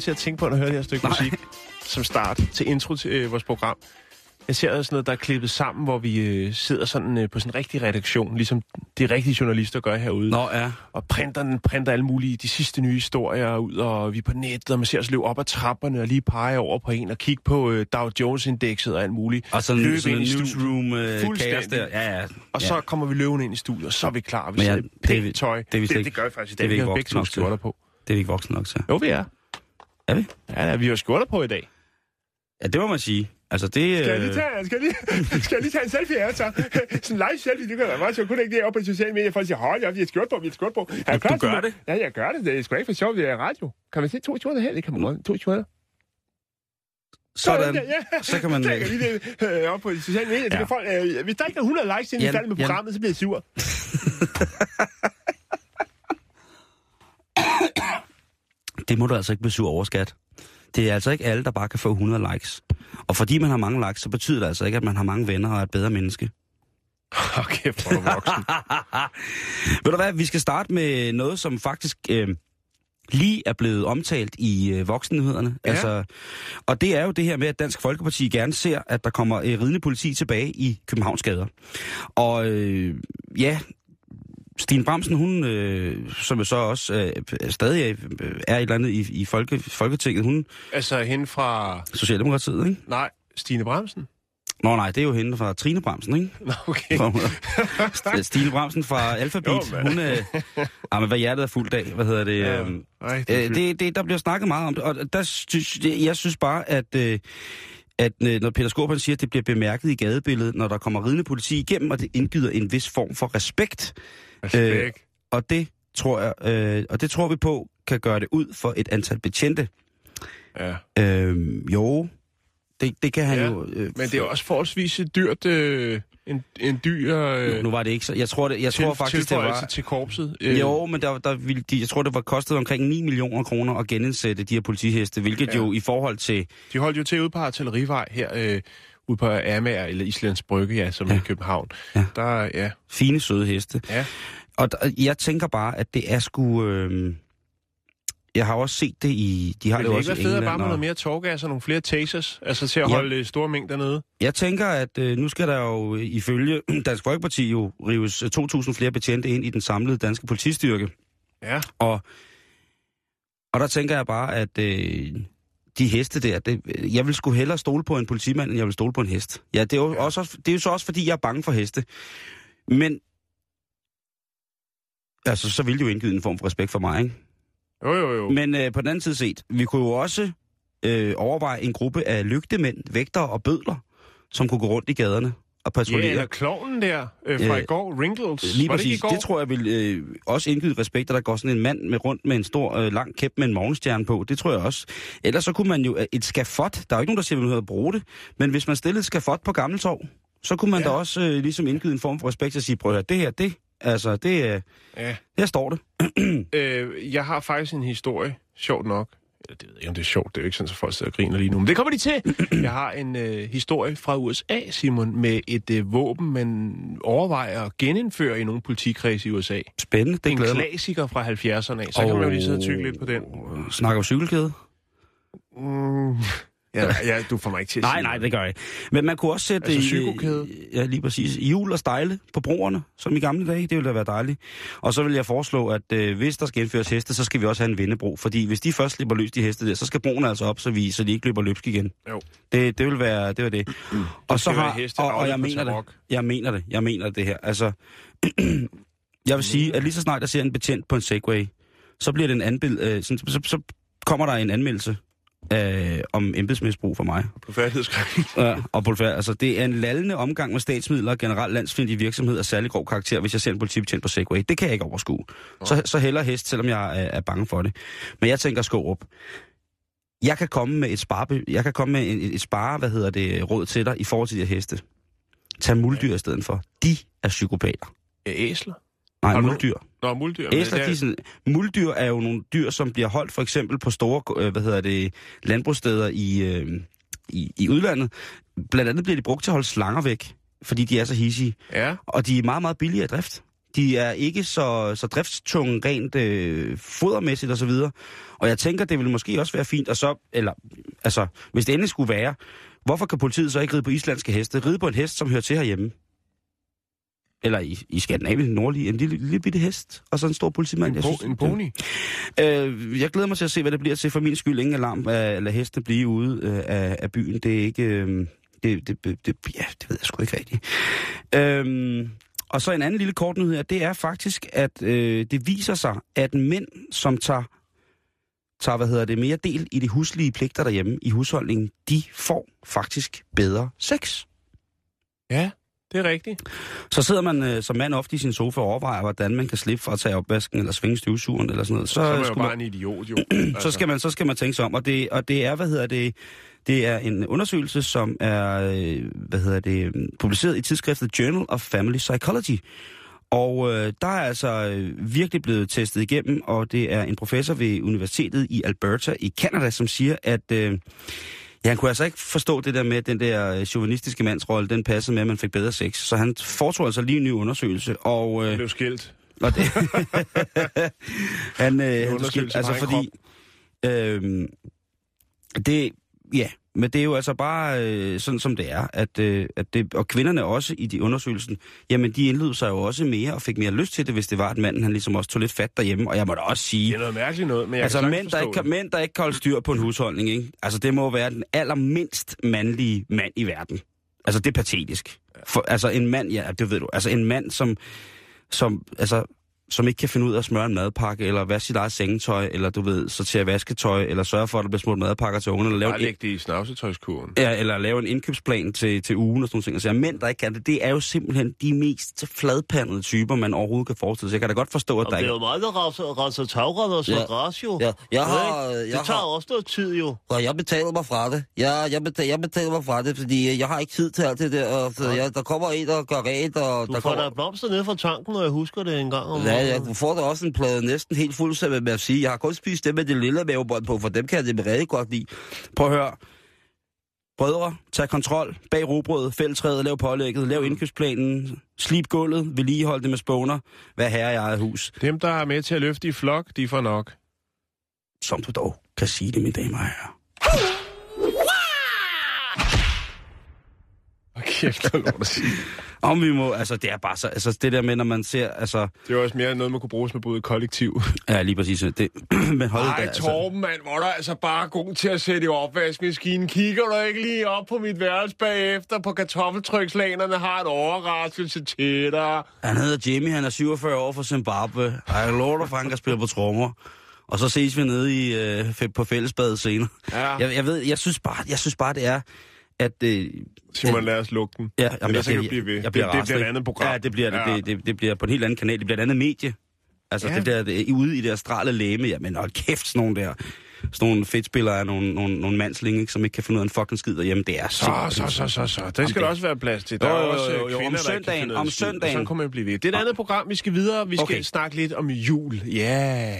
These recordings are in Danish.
Kommer til at tænke på, når jeg hører det her stykke Nej. musik som start til intro til øh, vores program. Jeg ser sådan noget, der er klippet sammen, hvor vi øh, sidder sådan øh, på sådan en rigtig redaktion, ligesom de rigtige journalister gør herude. Nå, ja. Og printeren printer alle mulige, de sidste nye historier ud, og vi er på nettet, og man ser os løbe op ad trapperne og lige pege over på en og kigge på øh, Dow Jones-indekset og alt muligt. Og sådan, Løbe sådan ind i newsroom øh, kaos der. Ja, ja. Og så kommer vi løvende ind i studiet, og så er vi klar. Vi ja, sætter det er pænt tøj. det er det, ikke- det gør vi faktisk i det dag. vi Vi har begge to skjorter på. Det er vi ikke voksne nok til. Jo, vi er. Er vi? Ja, ja, vi har skjorter på i dag. Ja, det må man sige. Altså, det... Skal jeg lige Øh, tage, skal jeg lige, skal jeg lige tage en selfie her, så? Sådan en live selfie, det kan være meget sjovt. Kunne ikke det op på sociale medier, folk siger, hold op, vi har skjort på, vi har skjort på. Er du klar til gør det? Ja, jeg gør det. Det er sgu ikke for sjovt, vi er radio. Kan man se to skjorter her? Det kan man godt. To skjorter. sådan. ja. Så kan man... Så lige det øh, op på de sociale medier. Ja. folk, øh, hvis der ikke er 100 likes, inden vi er Jan, færdige med programmet, så bliver jeg sur. Det må du altså ikke blive sur over, skat. Det er altså ikke alle, der bare kan få 100 likes. Og fordi man har mange likes, så betyder det altså ikke, at man har mange venner og er et bedre menneske. Okay, for du voksen. Ved du hvad, vi skal starte med noget, som faktisk øh, lige er blevet omtalt i øh, voksennyhederne. Ja. Altså, og det er jo det her med, at Dansk Folkeparti gerne ser, at der kommer øh, ridende politi tilbage i Københavns gader. Og øh, ja, Stine Bramsen, hun, øh, som jo så også øh, stadig øh, er et eller andet i, i Folke, Folketinget, hun altså, hende fra... Socialdemokratiet, ikke? Nej, Stine Bremsen? Nå nej, det er jo hende fra Trine Bramsen, ikke? Nå, okay. Fra- Stine Bramsen fra Alphabet, Jo, hun øh, ah, men hvad hjertet er fuldt af, hvad hedder det? Ja, Øh, nej, det er Øh, det, det, der bliver snakket meget om det, og der synes, jeg synes bare, at, øh, at øh, når Peter Skorp han siger, at det bliver bemærket i gadebilledet, når der kommer ridende politi igennem, og det indgyder en vis form for respekt. Respekt. Og det tror jeg, øh, og det tror vi på, kan gøre det ud for et antal betjente. Ja. Øh, jo, det, det kan han Ja, jo... Øh, Men det er også forholdsvis dyrt, øh, en, en dyr øh, nu, nu var det ikke så... Jeg tror, det, jeg tror faktisk, det var... til korpset. Øh, Jo, men der, der ville de, jeg tror, det var kostet omkring 9 millioner kroner at genindsætte de her politiheste, hvilket ja. jo i forhold til... De holdt jo til ude på Artillerivej her, øh, ude på Amager, eller Islands Brygge, ja, som ja. I København. Ja. Der, ja, fine, søde heste. Ja. Og der, jeg tænker bare, at det er sgu... Øh, jeg har også set det i... De har det det jo ikke også være fedt bare med og- noget mere tårgas og nogle flere tasers, altså til at Ja. holde øh, store mængder nede? Jeg tænker, at øh, nu skal der jo øh, ifølge Dansk Folkeparti jo rives øh, 2.000 flere betjente ind i den samlede danske politistyrke. Ja, Og, og der tænker jeg bare, at øh, de heste der, det, jeg vil sgu hellere stole på en politimand, end jeg vil stole på en hest. Ja, det er jo. Også, det er jo så også, fordi jeg er bange for heste. Men, altså, så vil det jo indgive en form for respekt for mig, ikke? jo jo jo. Men øh, på den anden side set, vi kunne jo også øh, overveje en gruppe af lygtemænd, vægtere og bødler, som kunne gå rundt i gaderne Ja, patruljere. eller klovnen der øh, fra Øh, i går, Wrinkles. Lige var det ikke i præcis. går? Det, tror jeg vil øh, også indgyde respekt, at der går sådan en mand med rundt med en stor, øh, lang kæp med en morgenstjerne på. Det tror jeg også. Ellers så kunne man jo... øh, Et skafot, der er jo ikke nogen, der siger, at man hedder bruge det. Men hvis man stillede et skafot på Gammeltorv, så kunne man Ja. ja. da også øh, ligesom indgyde en form for respekt og sige, prøv at høre, det her, det... Altså, det, øh, Ja. her står det. Øh, jeg har faktisk en historie, sjovt nok. Det ved jeg ikke, om det er sjovt. Det er jo ikke sådan, at folk sidder og griner lige nu. Men det kommer de til. Jeg har en øh, historie fra USA, Simon, med et øh, våben, man overvejer at genindføre i nogle politikredse i USA. Spændende, det en glæder klassiker fra 70'erne af. Så kan man jo lige sidde og tykke lidt på den. Snakker om cykelkæde? Mm, ja, ja, du får mig ikke til at Nej, nej, det gør jeg ikke. Men man kunne også sætte Altså psykokæde? Ja, lige præcis. Hjul og stejle på broerne, som i gamle dage. Det ville da være dejligt. Og så vil jeg foreslå, at øh, hvis der skal indføres heste, så skal vi også have en vindebro. Fordi hvis de først slipper løs, de heste der, så skal broen altså op, så, vi, så de ikke løber løbsk igen. Jo. Det, det vil være det. Var det. og så har, heste og, og jeg mener det. Jeg mener det. Jeg mener det her. Altså, jeg vil sige, at lige så snart jeg ser en betjent på en Segway, så bliver det en anbild, øh, sådan, så, så kommer der en anmeldelse øh, om embedsmisbrug for mig. Blodfærdighedskrænk. Ja, og blodfærd, altså det er en lallende omgang med statsmidler og generelt landsfjendtlig virksomhed af særlig grov karakter, hvis jeg ser en politibetjent på Segway. Det kan jeg ikke overskue. Så, så heller hest, selvom jeg er, er bange for det. Men jeg tænker Skårup, jeg kan komme med et spare, jeg kan komme med et, et spare, hvad hedder det, råd til dig i forhold til de her heste. Tag muldyr i stedet for. De er psykopater. Æsler. Nej, muldyr. Nå, muldyr. Æsler, er muldyr er jo nogle dyr, som bliver holdt for eksempel på store, øh, hvad hedder det, landbrugssteder i, øh, i, i udlandet. Blandt andet bliver de brugt til at holde slanger væk, fordi de er så hissige. Ja, Og de er meget, meget billige af drift. De er ikke så, så driftstunge rent øh, fodermæssigt osv. Og, og jeg tænker, det ville måske også være fint, og så, eller, altså, hvis det endelig skulle være, hvorfor kan politiet så ikke ride på islandske heste? Ride på en hest, som hører til herhjemme. Eller i, i Skandinavien, nordlige, en lille, lille bitte hest, og så en stor politimand. en, po- en pony. Øh, jeg glæder mig til at se, hvad det bliver til. For min skyld ingen alarm at lade hestene blive ude øh, af, af byen. Det er ikke... Øh, det, det, det, det, ja, det ved jeg sgu ikke rigtigt. Øh, og så en anden lille kort nyhed, det er faktisk, at øh, det viser sig, at mænd, som tager, tager hvad hedder det, mere del i de huslige pligter derhjemme i husholdningen, de får faktisk bedre sex. Ja, det er rigtigt. Så sidder man øh, som mand ofte i sin sofa og overvejer, hvordan man kan slippe for at tage opvasken eller svinge støvsugeren eller sådan noget. Så, Så er man jo bare en idiot, jo. så skal man så skal man tænke sig om og det og det er hvad hedder det det er en undersøgelse som er øh, hvad hedder det publiceret i tidsskriftet Journal of Family Psychology. Og øh, der er altså øh, virkelig blevet testet igennem, og det er en professor ved Universitetet i Alberta i Canada, som siger, at øh, ja, han kunne altså ikke forstå det der med, at den der øh, chauvinistiske mandsrolle, den passede med, at man fik bedre sex. Så han foretog altså lige en ny undersøgelse, og... Det Øh, blev skilt. og det, han, øh, han undersøgelse skilt, altså fordi, øh, det, ja, men det er jo altså bare øh, sådan, som det er, at, øh, at det, og kvinderne også i de undersøgelsen, jamen de indlød sig jo også mere og fik mere lyst til det, hvis det var, at manden han ligesom også tog lidt fat derhjemme, og jeg må da også Det sige, er noget mærkeligt noget, men jeg altså kan mænd der, ikke, kan, mænd, der ikke kan holde styr på en husholdning, ikke? altså det må være den allermindst mandlige mand i verden. Altså det er patetisk. For, altså en mand, ja, det ved du, altså en mand, som, som, altså, som ikke kan finde ud af at smøre en madpakke, eller vaske sit eget sengetøj, eller du ved, sortere vasketøj, eller sørge for, at der bliver smurt madpakker til ungerne, eller lave Bare en, læg det i snavsetøjskurven. ja, eller lave en indkøbsplan til, til ugen og sådan nogle ting. Altså, mænd, der ikke kan det, det er jo simpelthen de mest fladpandede typer, man overhovedet kan forestille sig. Jeg kan da godt forstå, at der Jamen, det er jo meget, der renser, renser tagrender og Ja. ja. græs, jo. Ja, jeg har- jeg det tager har- også noget tid, jo. Og jeg betaler mig fra det. Jeg, jeg, betaler, jeg betaler mig fra det, fordi jeg har ikke tid til alt det der. Og, så jeg, der kommer en, der gør rent, og Du der får kommer... da blomster ned fra tanken, og jeg husker det en gang om Ja, året. jeg får da også en plade næsten helt fuld med at sige. Jeg har kun spist det med det lille mavebånd på, for dem kan jeg det rigtig godt lide. Prøv at høre. Brødre, tag kontrol. Bag robrødet, fæld træet, lav pålægget, lav indkøbsplanen, slip gulvet, vedligehold det med spåner. Vær herre i eget hus. Dem, der er med til at løfte i flok, de får nok. Som du dog kan sige det, mine damer og herrer. Og kæft, lort at sige. Om vi må, altså det er bare så, altså det der med, når man ser, altså, Det er også mere noget, man kunne bruge med både kollektiv. ja lige præcis, det, men hold da, Ej, altså, Torben, mand, hvor er du altså bare god til at sætte i opvaskemaskinen. Kigger du ikke lige op på mit værelse bagefter på kartoffeltrykslanerne, har et overraskelse til dig. han hedder Jimmy, han er 47 år fra Zimbabwe, jeg lover dig, for han kan spille på trommer. Og så ses vi nede i, øh, på fællesbadet senere. Ja, Jeg, jeg ved, jeg synes bare, jeg synes bare, det er, at... Øh, Simon, lad os lukke den. Ja, jamen, Ellers jeg, vi blive ved. Jeg bliver Det- det bliver et andet program. Ja, det bliver, det, Ja. bliver, det, det bliver på en helt anden kanal. Det bliver et andet medie. Altså, Ja. ja. det bliver det, ude i det astrale læme. Jamen, hold kæft, sådan nogle der... Sådan nogle fedtspillere er nogle, nogle, nogle mandslinge, ikke, som ikke kan finde ud af en fucking skid derhjemme. Det er Så, så, så, så, så. Der skal der også være plads til. Der Jo, er jo, også jo, øh, jo. Om kvinder, der kan søndagen, af om søndagen. Sådan kunne man blive ved. Det er et andet program, vi skal videre. Vi skal Okay. snakke lidt om jul. Ja.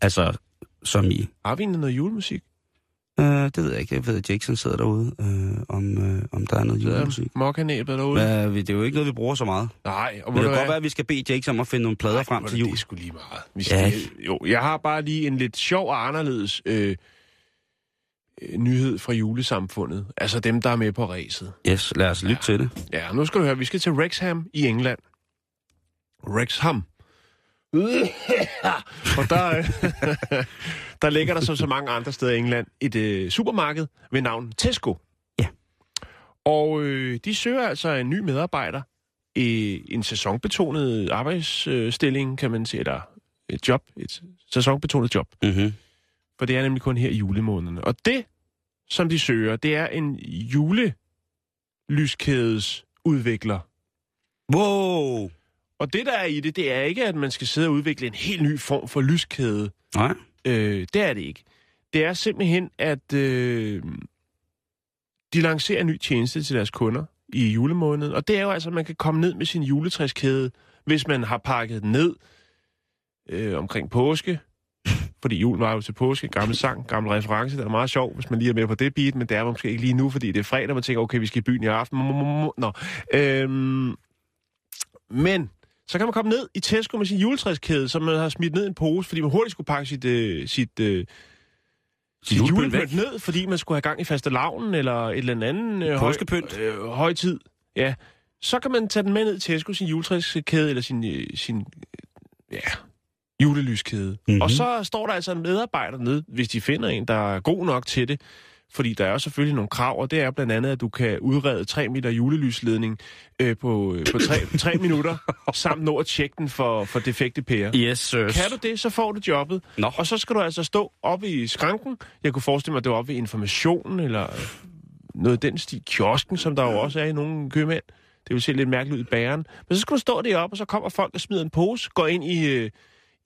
Altså, som i... Har vi noget julemusik? Øh, det ved jeg ikke. Jeg ved, at Jackson sidder derude, øh, om, øh, om der er noget julemusik. Mokkanæbet derude? Men, det er jo ikke noget, vi bruger så meget. Nej, og Men det kan godt hvad? være, at vi skal bede Jackson om at finde nogle plader Ej, frem til jul. Det sgu lige meget. Vi Ja. skal, jo, jeg har bare lige en lidt sjov og anderledes øh, øh, nyhed fra julesamfundet. Altså dem, der er med på ræset. Yes, lad os lytte Ja. til det. Ja, nu skal du høre, vi skal til Wrexham i England. Wrexham. og der, der ligger der som så mange andre steder i England et øh, supermarked ved navn Tesco. Ja. Og øh, de søger altså en ny medarbejder i en sæsonbetonet arbejdsstilling, kan man sige, eller et job, et sæsonbetonet job. Mm-hmm. For det er nemlig kun her i julemånederne. Og det, som de søger, det er en julelyskædes udvikler. Wow! Og det, der er i det, det er ikke, at man skal sidde og udvikle en helt ny form for lyskæde. Nej. Øh, det er det ikke. Det er simpelthen, at øh, de lancerer en ny tjeneste til deres kunder i julemåneden. Og det er jo altså, at man kan komme ned med sin juletræskæde, hvis man har pakket den ned øh, omkring påske. Fordi julen var jo til påske, gammel sang, gammel reference, det er meget sjov, hvis man lige er med på det beat, men det er måske ikke lige nu, fordi det er fredag, man tænker, okay, vi skal i byen i aften. Nå. Øhm, men så kan man komme ned i Tesco med sin juletræskæde, som man har smidt ned i en pose, fordi man hurtigt skulle pakke sit, øh, sit, øh, sit julepynt ned, fordi man skulle have gang i faste lavnen eller et eller andet øh, Påskepynt. Høj, øh, højtid. Ja. Så kan man tage den med ned i Tesco, sin juletræskæde eller sin, øh, sin øh, ja, julelyskæde. Mhm. Mm-hmm. Og så står der altså en medarbejder nede, hvis de finder en, der er god nok til det. Fordi der er selvfølgelig nogle krav, og det er blandt andet, at du kan udrede 3 meter julelysledning øh, på, øh, på 3, 3 minutter, samt nå at tjekke den for, for defekte pærer. Yes, sir. Kan du det, så får du jobbet. Nå. Og så skal du altså stå oppe i skranken. Jeg kunne forestille mig, at det var oppe i informationen, eller noget af den stil. Kiosken, som der jo også er i nogle købmænd. Det vil se lidt mærkeligt ud i bæren. Men så skal du stå deroppe, og så kommer folk og smider en pose, går ind i, øh,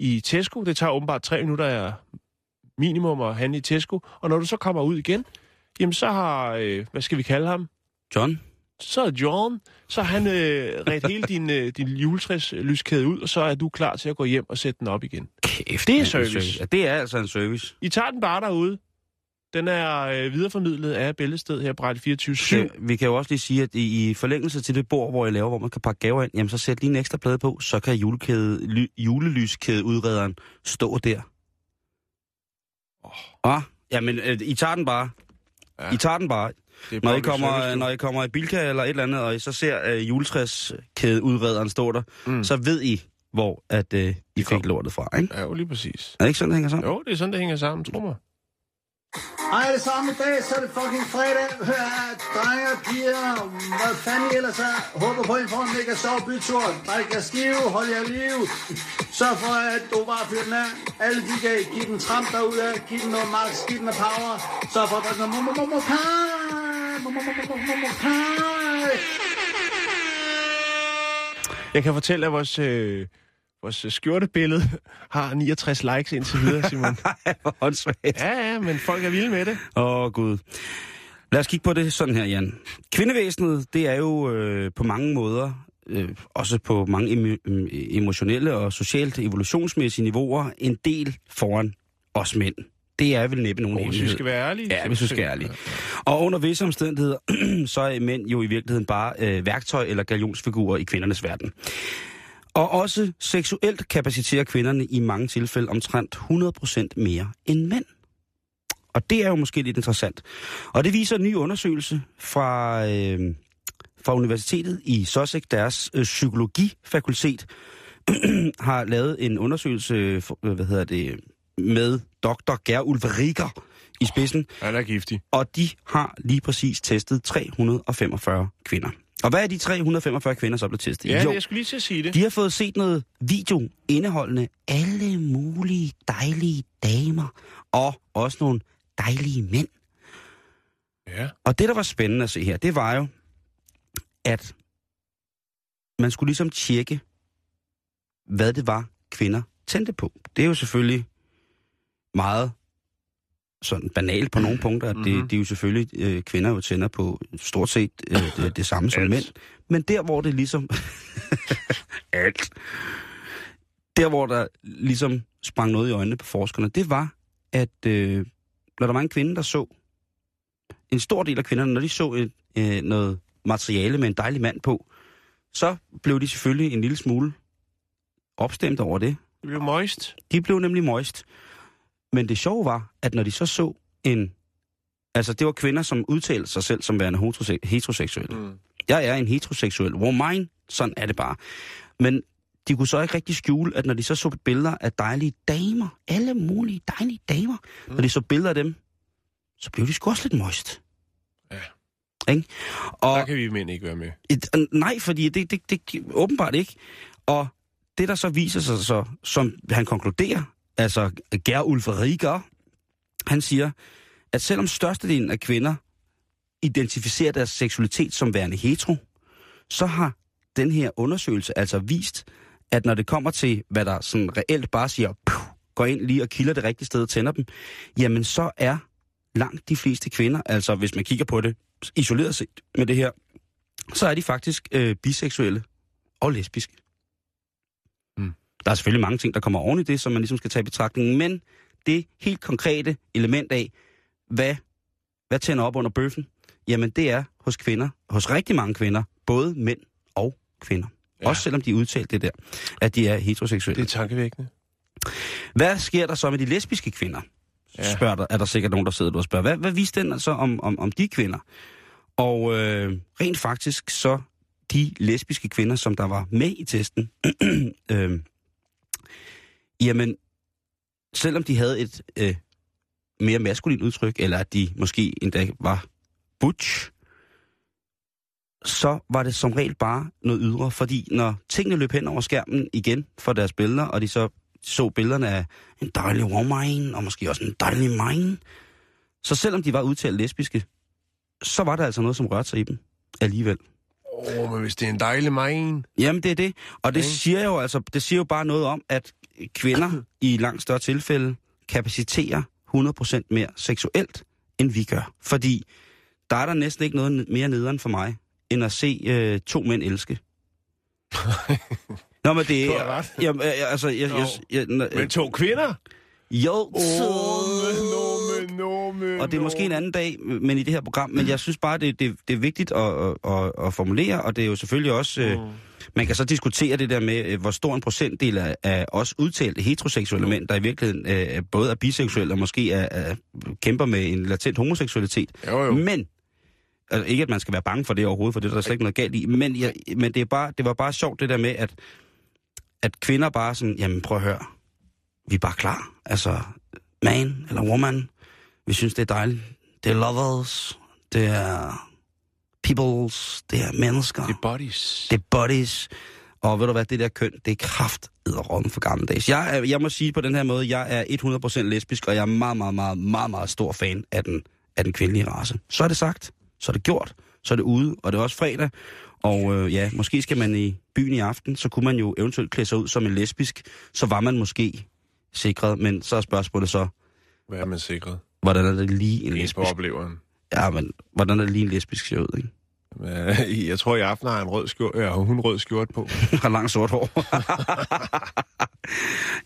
i Tesco. Det tager åbenbart tre minutter af minimum at handle i Tesco. Og når du så kommer ud igen, jamen så har, øh, hvad skal vi kalde ham? John? Så er John, så har han øh, ret hele din, øh, din juletræslyskæde ud, og så er du klar til at gå hjem og sætte den op igen. Kæft, Det er mand, service. Ja, det er altså en service. I tager den bare derude. Den er øh, videreformidlet af Bæltested her på Radio 24 Så, vi kan jo også lige sige, at i, i forlængelse til det bord, hvor jeg laver, hvor man kan pakke gaver ind, jamen så sæt lige en ekstra plade på, så kan julekæde, ly, julelyskædeudrederen stå der. Oh. jamen, øh, I tager den bare. Ja. I tager den bare. Det Når I, kommer, når I kommer i Bilka eller et eller andet, og I så ser øh, juletræskædeudrederen stå der, Mm. så ved I, hvor at, øh, I fik lortet fra, ikke? Ja, jo, lige præcis. Er det ikke sådan, det hænger sammen? Jo, det er sådan, det hænger sammen, tro mig. Hej alle sammen i dag, så er det fucking fredag. Øh, Drenge og piger, hvad fanden I ellers er. Håber på, at I får en mega sjov bytur. Drik jer skive, hold jer liv. Sørg for, at du bare fyrer den af. Alle de kan give den tramp derude. Giv den noget max, giv den noget power. Sørg for, at der er noget mo- mo- mo- pie. Jeg kan fortælle, at vores, øh, vores øh, skjortebillede har 69 likes indtil videre, Simon. Hvor åndssvagt. ja, ja, men folk er vilde med det. Åh, oh, Gud. Lad os kigge på det sådan her, Jan. Kvindevæsenet, det er jo øh, på mange måder, øh, også på mange em- emotionelle og socialt evolutionsmæssige niveauer, en del foran os mænd. Det er vel næppe nogen Hvis vi hemmelighed. skal være ærlige. Ja, hvis du skal være ærlig. Og under visse omstændigheder, så er mænd jo i virkeligheden bare øh, værktøj eller galionsfigurer i kvindernes verden. Og også seksuelt kapaciterer kvinderne i mange tilfælde omtrent 100% mere end mænd. Og det er jo måske lidt interessant. Og det viser en ny undersøgelse fra, øh, fra Universitetet i Sussex, deres øh, psykologifakultet, har lavet en undersøgelse for, øh, hvad hedder det, med dr. Ger Ulveriker i spidsen, Han er giftig. og de har lige præcis testet 345 kvinder. Og hvad er de 345 kvinder så blevet testet? Ja, jo, jeg skulle lige til at sige det. de har fået set noget video indeholdende alle mulige dejlige damer, og også nogle dejlige mænd. Ja. Og det, der var spændende at se her, det var jo, at man skulle ligesom tjekke, hvad det var, kvinder tændte på. Det er jo selvfølgelig meget sådan banalt på nogle punkter. Mm-hmm. Mhm. Det, det er jo selvfølgelig, øh, kvinder jo tænder på stort set øh, det, det samme som Alt. mænd. Men der, hvor det ligesom... Alt. Der, hvor der ligesom sprang noget i øjnene på forskerne, det var, at øh, når der var en kvinde, der så... En stor del af kvinderne, når de så et, øh, noget materiale med en dejlig mand på, så blev de selvfølgelig en lille smule opstemt over det. Det blev moist. De blev nemlig moist. Men det sjove var, at når de så så en... Altså, det var kvinder, som udtalte sig selv som værende heterose- heteroseksuelle. Mm. Jeg er en heteroseksuel woman, sådan er det bare. Men de kunne så ikke rigtig skjule, at når de så så billeder af dejlige damer, alle mulige dejlige damer, mm. når de så billeder af dem, så blev de sgu også lidt moist. Ja. Ikke? Og, Der kan vi mænd ikke være med. et, nej, fordi det, det, det, det åbenbart ikke. Og det, der så viser sig så, som han konkluderer, altså Ger Rieger, Han siger, at selvom størstedelen af kvinder identificerer deres seksualitet som værende hetero, så har den her undersøgelse altså vist, at når det kommer til, hvad der sådan reelt bare siger, puh, går ind lige og kilder det rigtige sted og tænder dem, jamen så er langt de fleste kvinder, altså hvis man kigger på det isoleret set med det her, så er de faktisk øh, biseksuelle og lesbiske. Der er selvfølgelig mange ting, der kommer oven i det, som man ligesom skal tage i betragtning, men det helt konkrete element af, hvad, hvad tænder op under bøffen, jamen det er hos kvinder, hos rigtig mange kvinder, både mænd og kvinder. Ja. Også selvom de udtalte det der, at de er heteroseksuelle. Det er tankevækkende. Hvad sker der så med de lesbiske kvinder? Ja. Spørger der, er der sikkert nogen, der sidder og spørger. Hvad, hvad viste den så om, om, om de kvinder? Og øh, rent faktisk så de lesbiske kvinder, som der var med i testen, øh, jamen, selvom de havde et øh, mere maskulint udtryk, eller at de måske endda var butch, så var det som regel bare noget ydre, fordi når tingene løb hen over skærmen igen for deres billeder, og de så så billederne af en dejlig woman, og måske også en dejlig mine, så selvom de var udtalt lesbiske, så var der altså noget, som rørte sig i dem alligevel. Åh, oh, men hvis det er en dejlig mine... Jamen, det er det. Og det Okay. siger jo altså, det siger jo bare noget om, at kvinder i langt større tilfælde kapaciterer 100% mere seksuelt, end vi gør. Fordi der er der næsten ikke noget mere nederen for mig, end at se øh, to mænd elske. Nå, men det er... ret. Jamen, øh, altså, jeg, jeg, jeg, jeg, Men to kvinder? jo, Åh, men nå, men nå, men og det er måske en anden dag, men i det her program, men jeg synes bare, det, det, det er vigtigt at, at, at, formulere, og det er jo selvfølgelig også... Øh, Mm. Man kan så diskutere det der med, øh, hvor stor en procentdel af, af os udtalte heteroseksuelle mænd, der i virkeligheden øh, både er biseksuelle og måske er, er, kæmper med en latent homoseksualitet. Jo, jo. Men, altså ikke at man skal være bange for det overhovedet, for det er der slet ikke noget galt i, men, jeg, men det, er bare, det var bare sjovt det der med, at, at kvinder bare sådan, jamen prøv at høre, vi er bare klar. Altså, man eller woman, vi synes det er dejligt. Det er lovers, det er peoples, det er mennesker. Det er bodies. Det er bodies. Og ved du hvad, det der køn, det er kraft rum for gammeldags. Jeg, er, jeg må sige på den her måde, jeg er 100% lesbisk, og jeg er meget, meget, meget, meget, meget stor fan af den, af den kvindelige race. Så er det sagt, så er det gjort, så er det ude, og det er også fredag. Og øh, ja, måske skal man i byen i aften, så kunne man jo eventuelt klæde sig ud som en lesbisk, så var man måske sikret, men så er spørgsmålet så, Hvad er man sikret? Hvordan er det lige en lesbisk? opleveren. Ja, men hvordan er det lige en lesbisk ser ud, ikke? Jeg tror, i aften har en rød skjort, ja, hun rød skjort på. har langt sort hår.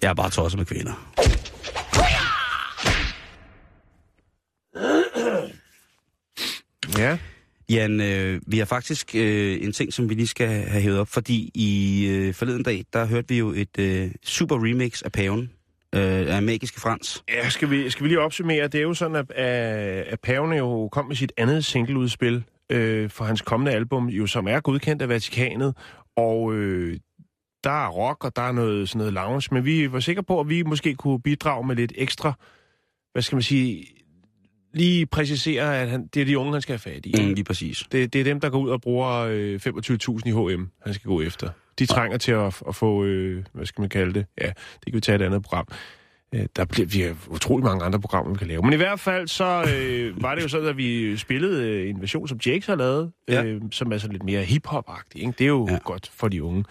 jeg er bare tosset med kvinder. Ja. Jan, øh, vi har faktisk øh, en ting, som vi lige skal have hævet op, fordi i øh, forleden dag, der hørte vi jo et øh, super remix af Paven, øh, af Magiske Frans. Ja, skal vi, skal vi lige opsummere? Det er jo sådan, at, at, Paven jo kom med sit andet singleudspil øh, for hans kommende album, jo, som er godkendt af Vatikanet. Og øh, der er rock, og der er noget, sådan noget lounge, men vi var sikre på, at vi måske kunne bidrage med lidt ekstra, hvad skal man sige, lige præcisere, at han, det er de unge, han skal have fat i. Mm, lige præcis. Det, det er dem, der går ud og bruger øh, 25.000 i H&M, han skal gå efter. De trænger til at, at få, øh, hvad skal man kalde det? Ja, det kan vi tage et andet program. Øh, der bliver vi har utrolig mange andre programmer, vi kan lave. Men i hvert fald, så øh, var det jo sådan, at vi spillede øh, en version, som Jakes har lavet, Ja. øh, som er sådan lidt mere hip-hop-agtig. Ikke? Det er jo Ja. ja. godt for de unge.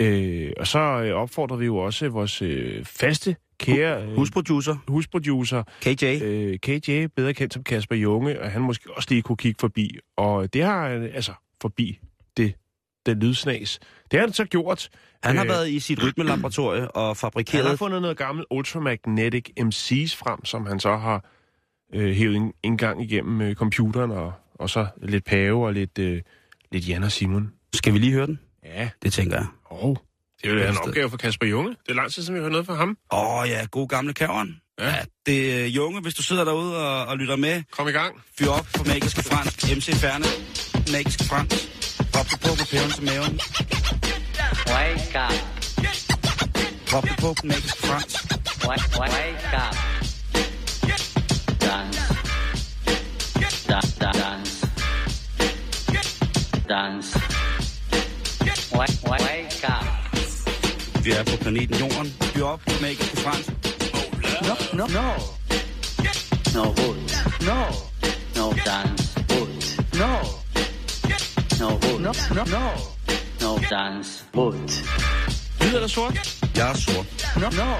Øh, og så øh, opfordrer vi jo også vores øh, faste, kære øh, Husproducer, husproducer, KJ. øh, KJ, bedre kendt som Kasper Junge, og han måske også lige kunne kigge forbi. Og det har han, altså forbi det, det lydsnas. Det har han så gjort. Han har øh, været i sit rytmelaboratorie og Han har fabrikeret... fundet noget gammelt Ultramagnetic MC's frem, som han så har øh, hævet en, en gang igennem øh, computeren, og, og så lidt Pave og lidt, øh, lidt Jan og Simon. Skal vi lige høre den? Ja, Det tænker jeg. og det er jo en opgave for Kasper Junge. Det er lang tid siden, vi har hørt noget fra ham. Åh oh, ja, god gamle kæveren. Ja. Ja, det er Junge, hvis du sidder derude og, og lytter med. Kom i gang. Fyr op på Magiske Frans. MC Ferne. Magiske Frans. Drop det på på pæven til maven. Wake up, Drop det på på Magiske Frans. wake, wake up. Dance, da, da, dance, dance. Wake, wake up. Vi er på planeten Jorden. Fyr op på Magiske Frans. No, no, no. No wood. No. No dance. Wood. No. No wood. No. No. No. No dance. Wood. Hvid eller sort? Jeg er sort. No. No.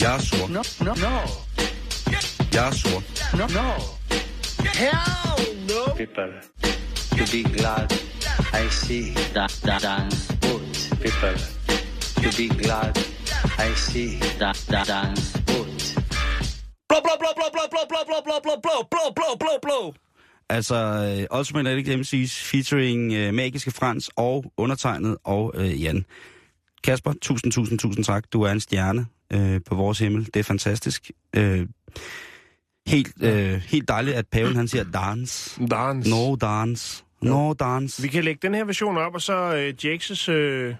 Jeg er sort. No. No. No. Jeg er sort. No. No. People. To be glad. I see that that dance. Wood. People. To be glad. I see that that dance. Wood. Blå, blå, blå, blå, blå, blå, blå, blå, blå, blå, blå, blå, blå, blå, blå. Altså, uh, Ultimate Addict MC's featuring uh, Magiske Frans og undertegnet og uh, Jan. Kasper, tusind, tusind, tusind tak. Du er en stjerne uh, på vores himmel. Det er fantastisk. Uh, helt, uh, helt dejligt, at paven han siger dance. Dance. No dance. No dance. Vi kan lægge den her version op, og så øh, Jakes' øh,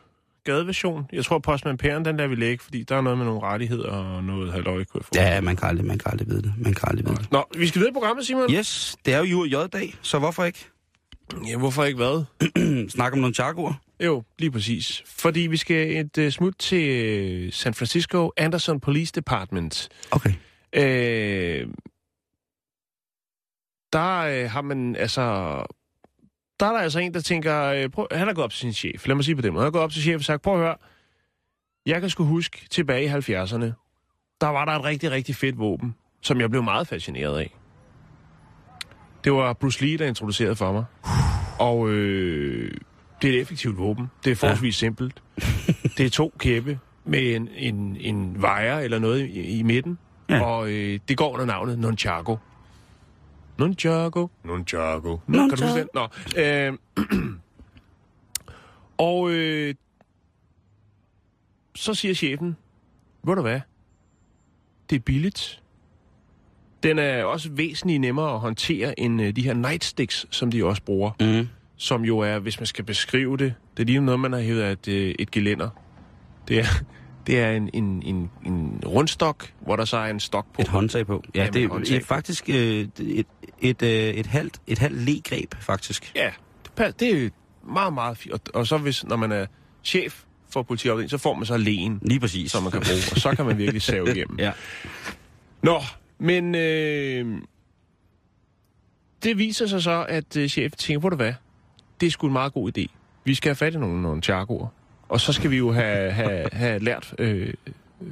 gadeversion. Jeg tror, Postman Pæren, den der vi lægge, fordi der er noget med nogle rettigheder og noget halløj, kunne. Ja, man kan aldrig, man kan aldrig vide det. Man kan aldrig vide det. Nå, vi skal videre i programmet, Simon. Yes, det er jo J-dag, så hvorfor ikke Ja, hvorfor ikke hvad? snakke om nogle charcoer? Jo, lige præcis. Fordi vi skal et uh, smut til uh, San Francisco Anderson Police Department. Okay. Øh, der øh, har man altså... Der er der altså en, der tænker... Øh, prøv, han har gået op til sin chef. Lad mig sige på den måde. Han har gået op til chef og sagt, prøv at høre. Jeg kan sgu huske tilbage i 70'erne. Der var der et rigtig, rigtig fedt våben, som jeg blev meget fascineret af. Det var Bruce Lee, der introducerede for mig. Og øh, det er et effektivt våben. Det er forholdsvis ja. simpelt. Det er to kæppe med en, en, en wire eller noget i, i midten. Ja. Og øh, det går under navnet Nunchaku. Nunchaku. Nunchaku. Nå, kan du huske den? Nå. Øh, og øh, så siger chefen, ved du hvad? Det er billigt. Den er også væsentligt nemmere at håndtere end øh, de her nightsticks, som de også bruger. Mm. Som jo er, hvis man skal beskrive det, det er lige noget, man har hævet af et, øh, et gelænder. Det er, det er en, en, en, en rundstok, hvor der så er en stok på. Et håndtag på. Ja, Ja, det et er håndtag et, på. faktisk øh, et, et, et, øh, et halvt, et halvt legreb, faktisk. Ja, det, det er meget, meget fint. Og, og så hvis, når man er chef for politiafdelingen, så får man så lægen, Lige præcis. som man kan bruge. Og så kan man virkelig save igennem. Ja. Nå, men øh, det viser sig så, at øh, chefen tænker, hvor du hvad? Det er sgu en meget god idé. Vi skal have fat i nogle, nogle chargoer. Og så skal vi jo have, have, have lært øh, øh,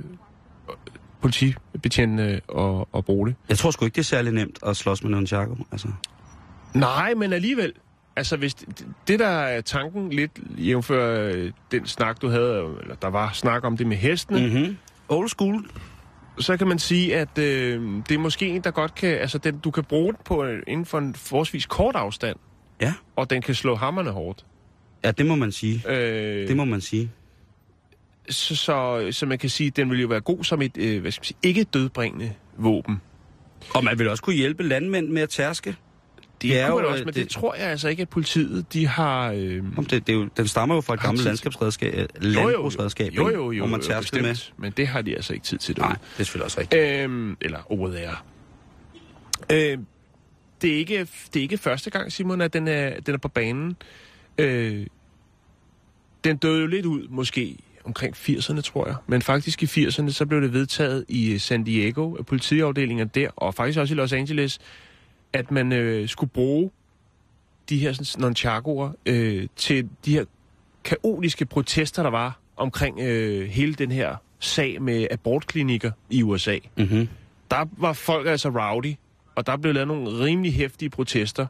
politibetjentene at, at bruge det. Jeg tror sgu ikke, det er særlig nemt at slås med nogle charco. Altså. Nej, men alligevel. Altså, hvis det, det der er tanken lidt, jævnfør øh, den snak, du havde, eller der var snak om det med hestene, mm. Mm-hmm. Old school. så kan man sige, at øh, det er måske en, der godt kan, altså den, du kan bruge den på, øh, inden for en forholdsvis kort afstand, Ja. og den kan slå hammerne hårdt. Ja, det må man sige. Øh, Det må man sige. så, så, så man kan sige, at den vil jo være god som et, øh, hvad skal man sige, ikke dødbringende våben. Og man vil også kunne hjælpe landmænd med at tærske. Det, Det er jo, jo, også, øh, men det, det- tror jeg altså ikke, at politiet, de har... Øh, Om det, det er jo, den stammer jo fra et gammelt landskabsredskab, øh, jo, jo, landbrugsredskab, jo, ikke? jo, jo, hvor man jo, tærskede med. Men det har de altså ikke tid til. Nej, derude. det er selvfølgelig også rigtigt. Øhm, eller ordet er. Øh, det, er ikke, det er ikke første gang, Simon, at den er, den er på banen. Øh, den døde jo lidt ud, måske omkring 80'erne, tror jeg. Men faktisk i 80'erne, så blev det vedtaget i øh, San Diego, af politiafdelingen der, og faktisk også i Los Angeles, at man øh, skulle bruge de her sådan, nunchakuer øh, til de her kaotiske protester, der var omkring øh, hele den her sag med abortklinikker i USA Mm-hmm. der var folk altså rowdy, og der blev lavet nogle rimelig hæftige protester.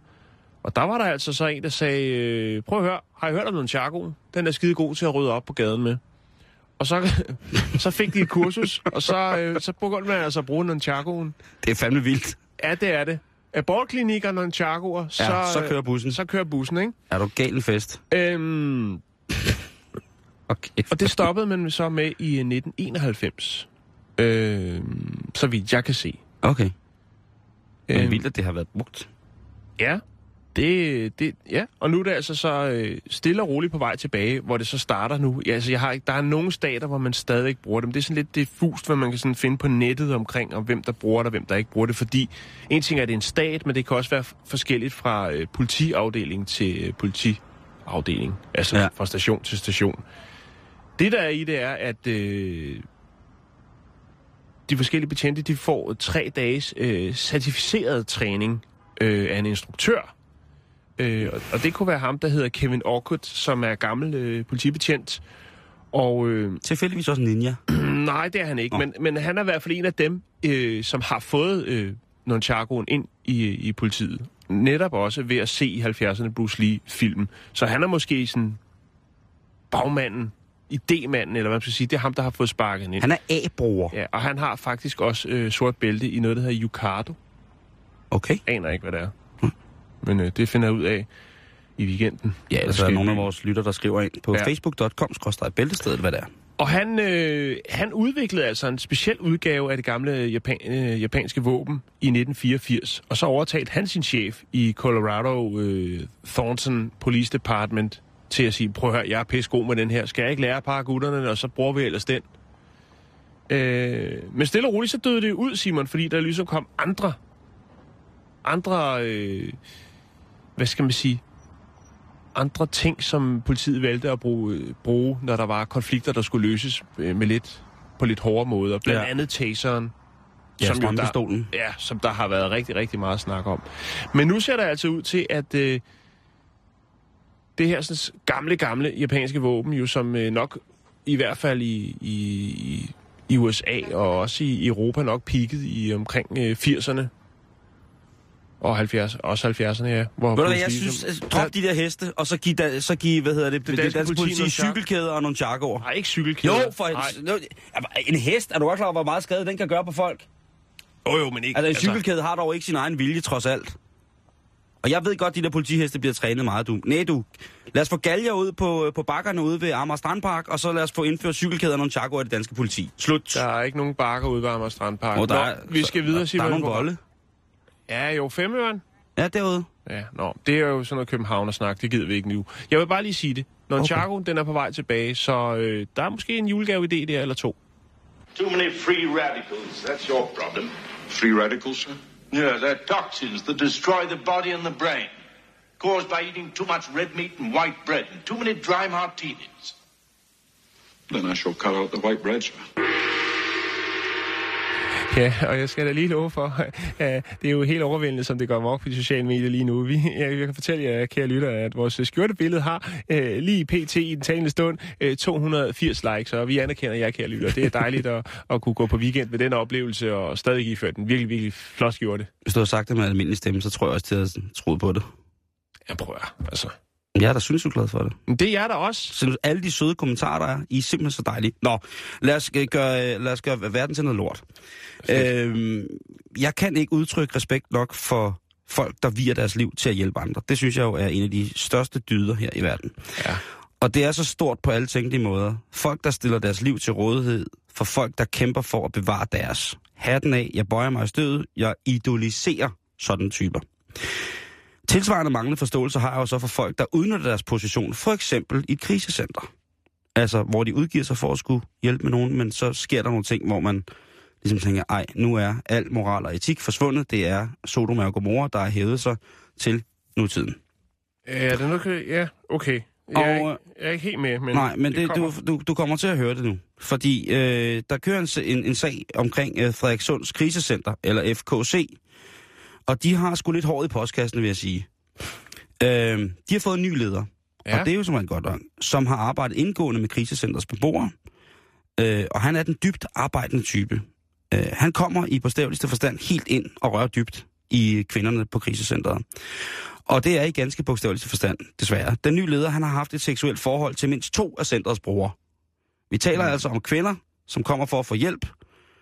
Og der var der altså så en, der sagde, øh, prøv at høre, har I hørt om charco? Den er skide god til at rydde op på gaden med. Og så, så fik de et kursus, og så, øh, så begyndte man altså at bruge nunchakuen. Det er fandme vildt. Ja, det er det. Abortklinikker og nunchakuer, så, Ja, så kører øh, bussen. så kører bussen, ikke? Er du gal fest? Øhm, Okay. og det stoppede man så med i øh, 1991. Øhm, så vidt jeg kan se. Okay. Men Øhm, vildt, at det har været brugt. Ja, det, det, ja. Og nu er det altså så øh, stille og roligt på vej tilbage, hvor det så starter nu. Ja, altså, jeg har ikke, der er nogle stater, hvor man stadig bruger dem. Det er sådan lidt diffust, hvad man kan sådan finde på nettet omkring, om hvem der bruger det og hvem der ikke bruger det. Fordi en ting er, at det er en stat, men det kan også være forskelligt fra øh, politiafdeling til øh, politiafdeling. Altså ja. fra station til station. Det der er i det er, at øh, de forskellige betjente, de får tre dages øh, certificeret træning øh, af en instruktør. Øh, og, det kunne være ham, der hedder Kevin Orkut, som er gammel øh, politibetjent. Og øh, Tilfældigvis også en ninja. nej, det er han ikke, men, men han er i hvert fald en af dem, øh, som har fået øh, Nunchakoen ind i, i politiet. Netop også ved at se i 70'erne Bruce Lee-film. Så han er måske sådan bagmanden, idémanden, eller hvad man skal sige. Det er ham, der har fået sparket ind. Han er A-bruger. Ja, og han har faktisk også øh, sort bælte i noget, der hedder Yukado. Okay. Aner ikke, hvad det er. Men øh, det finder jeg ud af i weekenden. Ja, Der er der skal nogle af vores lytter, der skriver ind på Ja. ja. facebook.com-bæltestedet, hvad det er. Og han, øh, han udviklede altså en speciel udgave af det gamle Japan, øh, japanske våben i 1984. Og så overtalte han sin chef i Colorado øh, Thornton Police Department til at sige, prøv at høre, jeg er pisse god med den her. Skal jeg ikke lære et par af gutterne, og så bruger vi ellers den? Øh, men stille og roligt, så døde det ud, Simon, fordi der ligesom kom andre, andre, øh, hvad skal man sige, andre ting, som politiet valgte at bruge, øh, bruge når der var konflikter, der skulle løses øh, med lidt, på lidt hårde måder. Blandt Ja. andet taseren. Ja, som jo der, ja, som der har været rigtig, rigtig meget snak om. Men nu ser der altså ud til, at øh, det her sådan, gamle, gamle japanske våben, jo som øh, nok i hvert fald i, i, i USA og også i Europa nok peaked i omkring øh, 80'erne. Og 70, også 70'erne, ja. Hvor Ved du hvad, jeg politiet synes, øh, drop de der heste, og så giv, da, så giv hvad hedder det, det, det danske politi politi, cykelkæder og nogle charkoer. Nej, ikke cykelkæder. Jo, for Nej. en, hest, er du godt klar over, hvor meget skade den kan gøre på folk? Jo, jo, men ikke. Altså, en cykelkæde har dog ikke sin egen vilje, trods alt. Og jeg ved godt, de der politiheste bliver trænet meget, du. Nej, du. Lad os få galger ud på, på bakkerne ude ved Amager Strandpark, og så lad os få indført cykelkæder og nogle charkoer i det danske politi. Slut. Der er ikke nogen bakker ude ved Amager Strandpark. Åh, der Nå, er- vi skal videre, der, Simon. Der er nogle volde. Ja, jo, femøren. Ja, derude. Ja, nå, det er jo sådan noget Københavner-snak, det gider vi ikke nu. Jeg vil bare lige sige det. Når okay. den er på vej tilbage, så øh, der er måske en julegave-idé der eller to. Too many free radicals. That's your problem. Free radicals, sir? Yeah, they're toxins that destroy the body and the brain. Caused by eating too much red meat and white bread and too many dry martinis. Then I shall cut out the white bread, sir. Ja, og jeg skal da lige love for, at det er jo helt overvældende, som det går op på de sociale medier lige nu. Vi, jeg, jeg kan fortælle jer, kære lytter, at vores skjortebillede har øh, lige pt. i den talende stund øh, 280 likes, og vi anerkender jer, kære lytter. Det er dejligt at, at kunne gå på weekend med den oplevelse og stadig iføre den virkelig, virkelig flot skjorte. Hvis du havde sagt det med almindelig stemme, så tror jeg også, at jeg havde troet på det. Jeg prøver, altså. Jeg er da synes, du er glad for det. Det er jeg da også. Så alle de søde kommentarer, der er, I er simpelthen så dejlige. Nå, lad os øh, gøre, lad os gøre verden til noget lort. Øhm, jeg kan ikke udtrykke respekt nok for folk, der virer deres liv til at hjælpe andre. Det synes jeg jo er en af de største dyder her i verden. Ja. Og det er så stort på alle tænkelige måder. Folk, der stiller deres liv til rådighed for folk, der kæmper for at bevare deres. Hatten af, jeg bøjer mig i stødet, jeg idoliserer sådan typer. Tilsvarende manglende forståelse har jeg jo så for folk, der udnytter deres position, for eksempel i et krisecenter. Altså, hvor de udgiver sig for at skulle hjælpe med nogen, men så sker der nogle ting, hvor man ligesom tænker, ej, nu er al moral og etik forsvundet. Det er Sodom og Gomorra, der har hævet sig til nutiden. Ja, det er nok, ja, okay. Jeg, er, Og, ikke, jeg er ikke helt med, men... Nej, men det, kommer. du, du, du kommer til at høre det nu. Fordi øh, der kører en, en, en sag omkring øh, Frederikssunds krisecenter, eller FKC. Og de har sgu lidt hårdt i postkassen, vil jeg sige. Øh, de har fået en ny leder. Ja. Og det er jo simpelthen godt nok. Som har arbejdet indgående med krisecentrets beboere. Øh, og han er den dybt arbejdende type. Øh, han kommer i bogstaveligste forstand helt ind og rører dybt i kvinderne på krisecentret. Og det er i ganske bogstaveligste forstand, desværre. Den nye leder, han har haft et seksuelt forhold til mindst to af centrets brugere. Vi taler mm. altså om kvinder, som kommer for at få hjælp,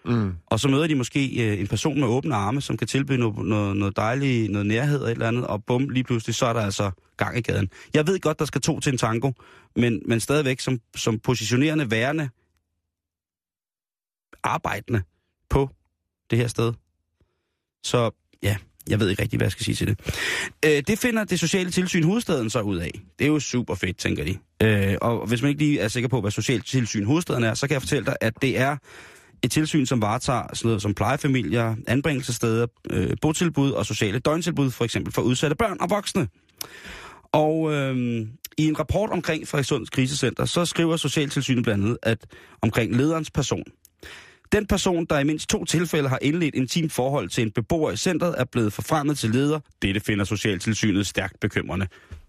Mm. og så møder de måske øh, en person med åbne arme, som kan tilbyde noget, noget, noget dejligt, noget nærhed og et eller andet, og bum, lige pludselig, så er der altså gang i gaden. Jeg ved godt, der skal to til en tango, men, men stadigvæk som, som positionerende værende arbejdende på det her sted. Så ja, jeg ved ikke rigtig, hvad jeg skal sige til det. Øh, det finder det sociale tilsyn hovedstaden så ud af. Det er jo super fedt, tænker de. Øh, og hvis man ikke lige er sikker på, hvad socialt tilsyn hovedstaden er, så kan jeg fortælle dig, at det er et tilsyn, som varetager sådan noget som plejefamilier, anbringelsessteder, øh, botilbud og sociale døgntilbud, for eksempel for udsatte børn og voksne. Og øh, i en rapport omkring Frederikssunds krisecenter, så skriver Socialtilsynet blandt andet, at omkring lederens person. Den person, der i mindst to tilfælde har indledt intimt forhold til en beboer i centret, er blevet forfremmet til leder. Dette finder Socialtilsynet stærkt bekymrende.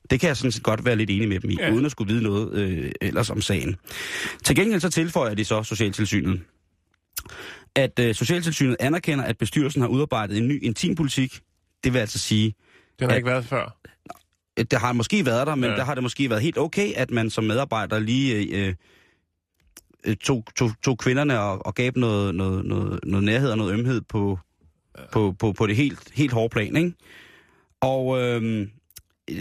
Det kan jeg sådan set godt være lidt enig med dem i, ja. Uden at skulle vide noget øh, ellers om sagen. Til gengæld så tilføjer de så Socialtilsynet, at øh, Socialtilsynet anerkender, at bestyrelsen har udarbejdet en ny intimpolitik. Det vil altså sige, Den har Ja. ikke været før. at det har måske været der, men ja. Der har det måske været helt okay, at man som medarbejder lige øh, øh, tog, tog, tog kvinderne og, og gav dem noget, noget, noget, noget nærhed og noget ømhed på, ja. på, på, på det helt, helt hårde plan. Ikke? Og øh, øh,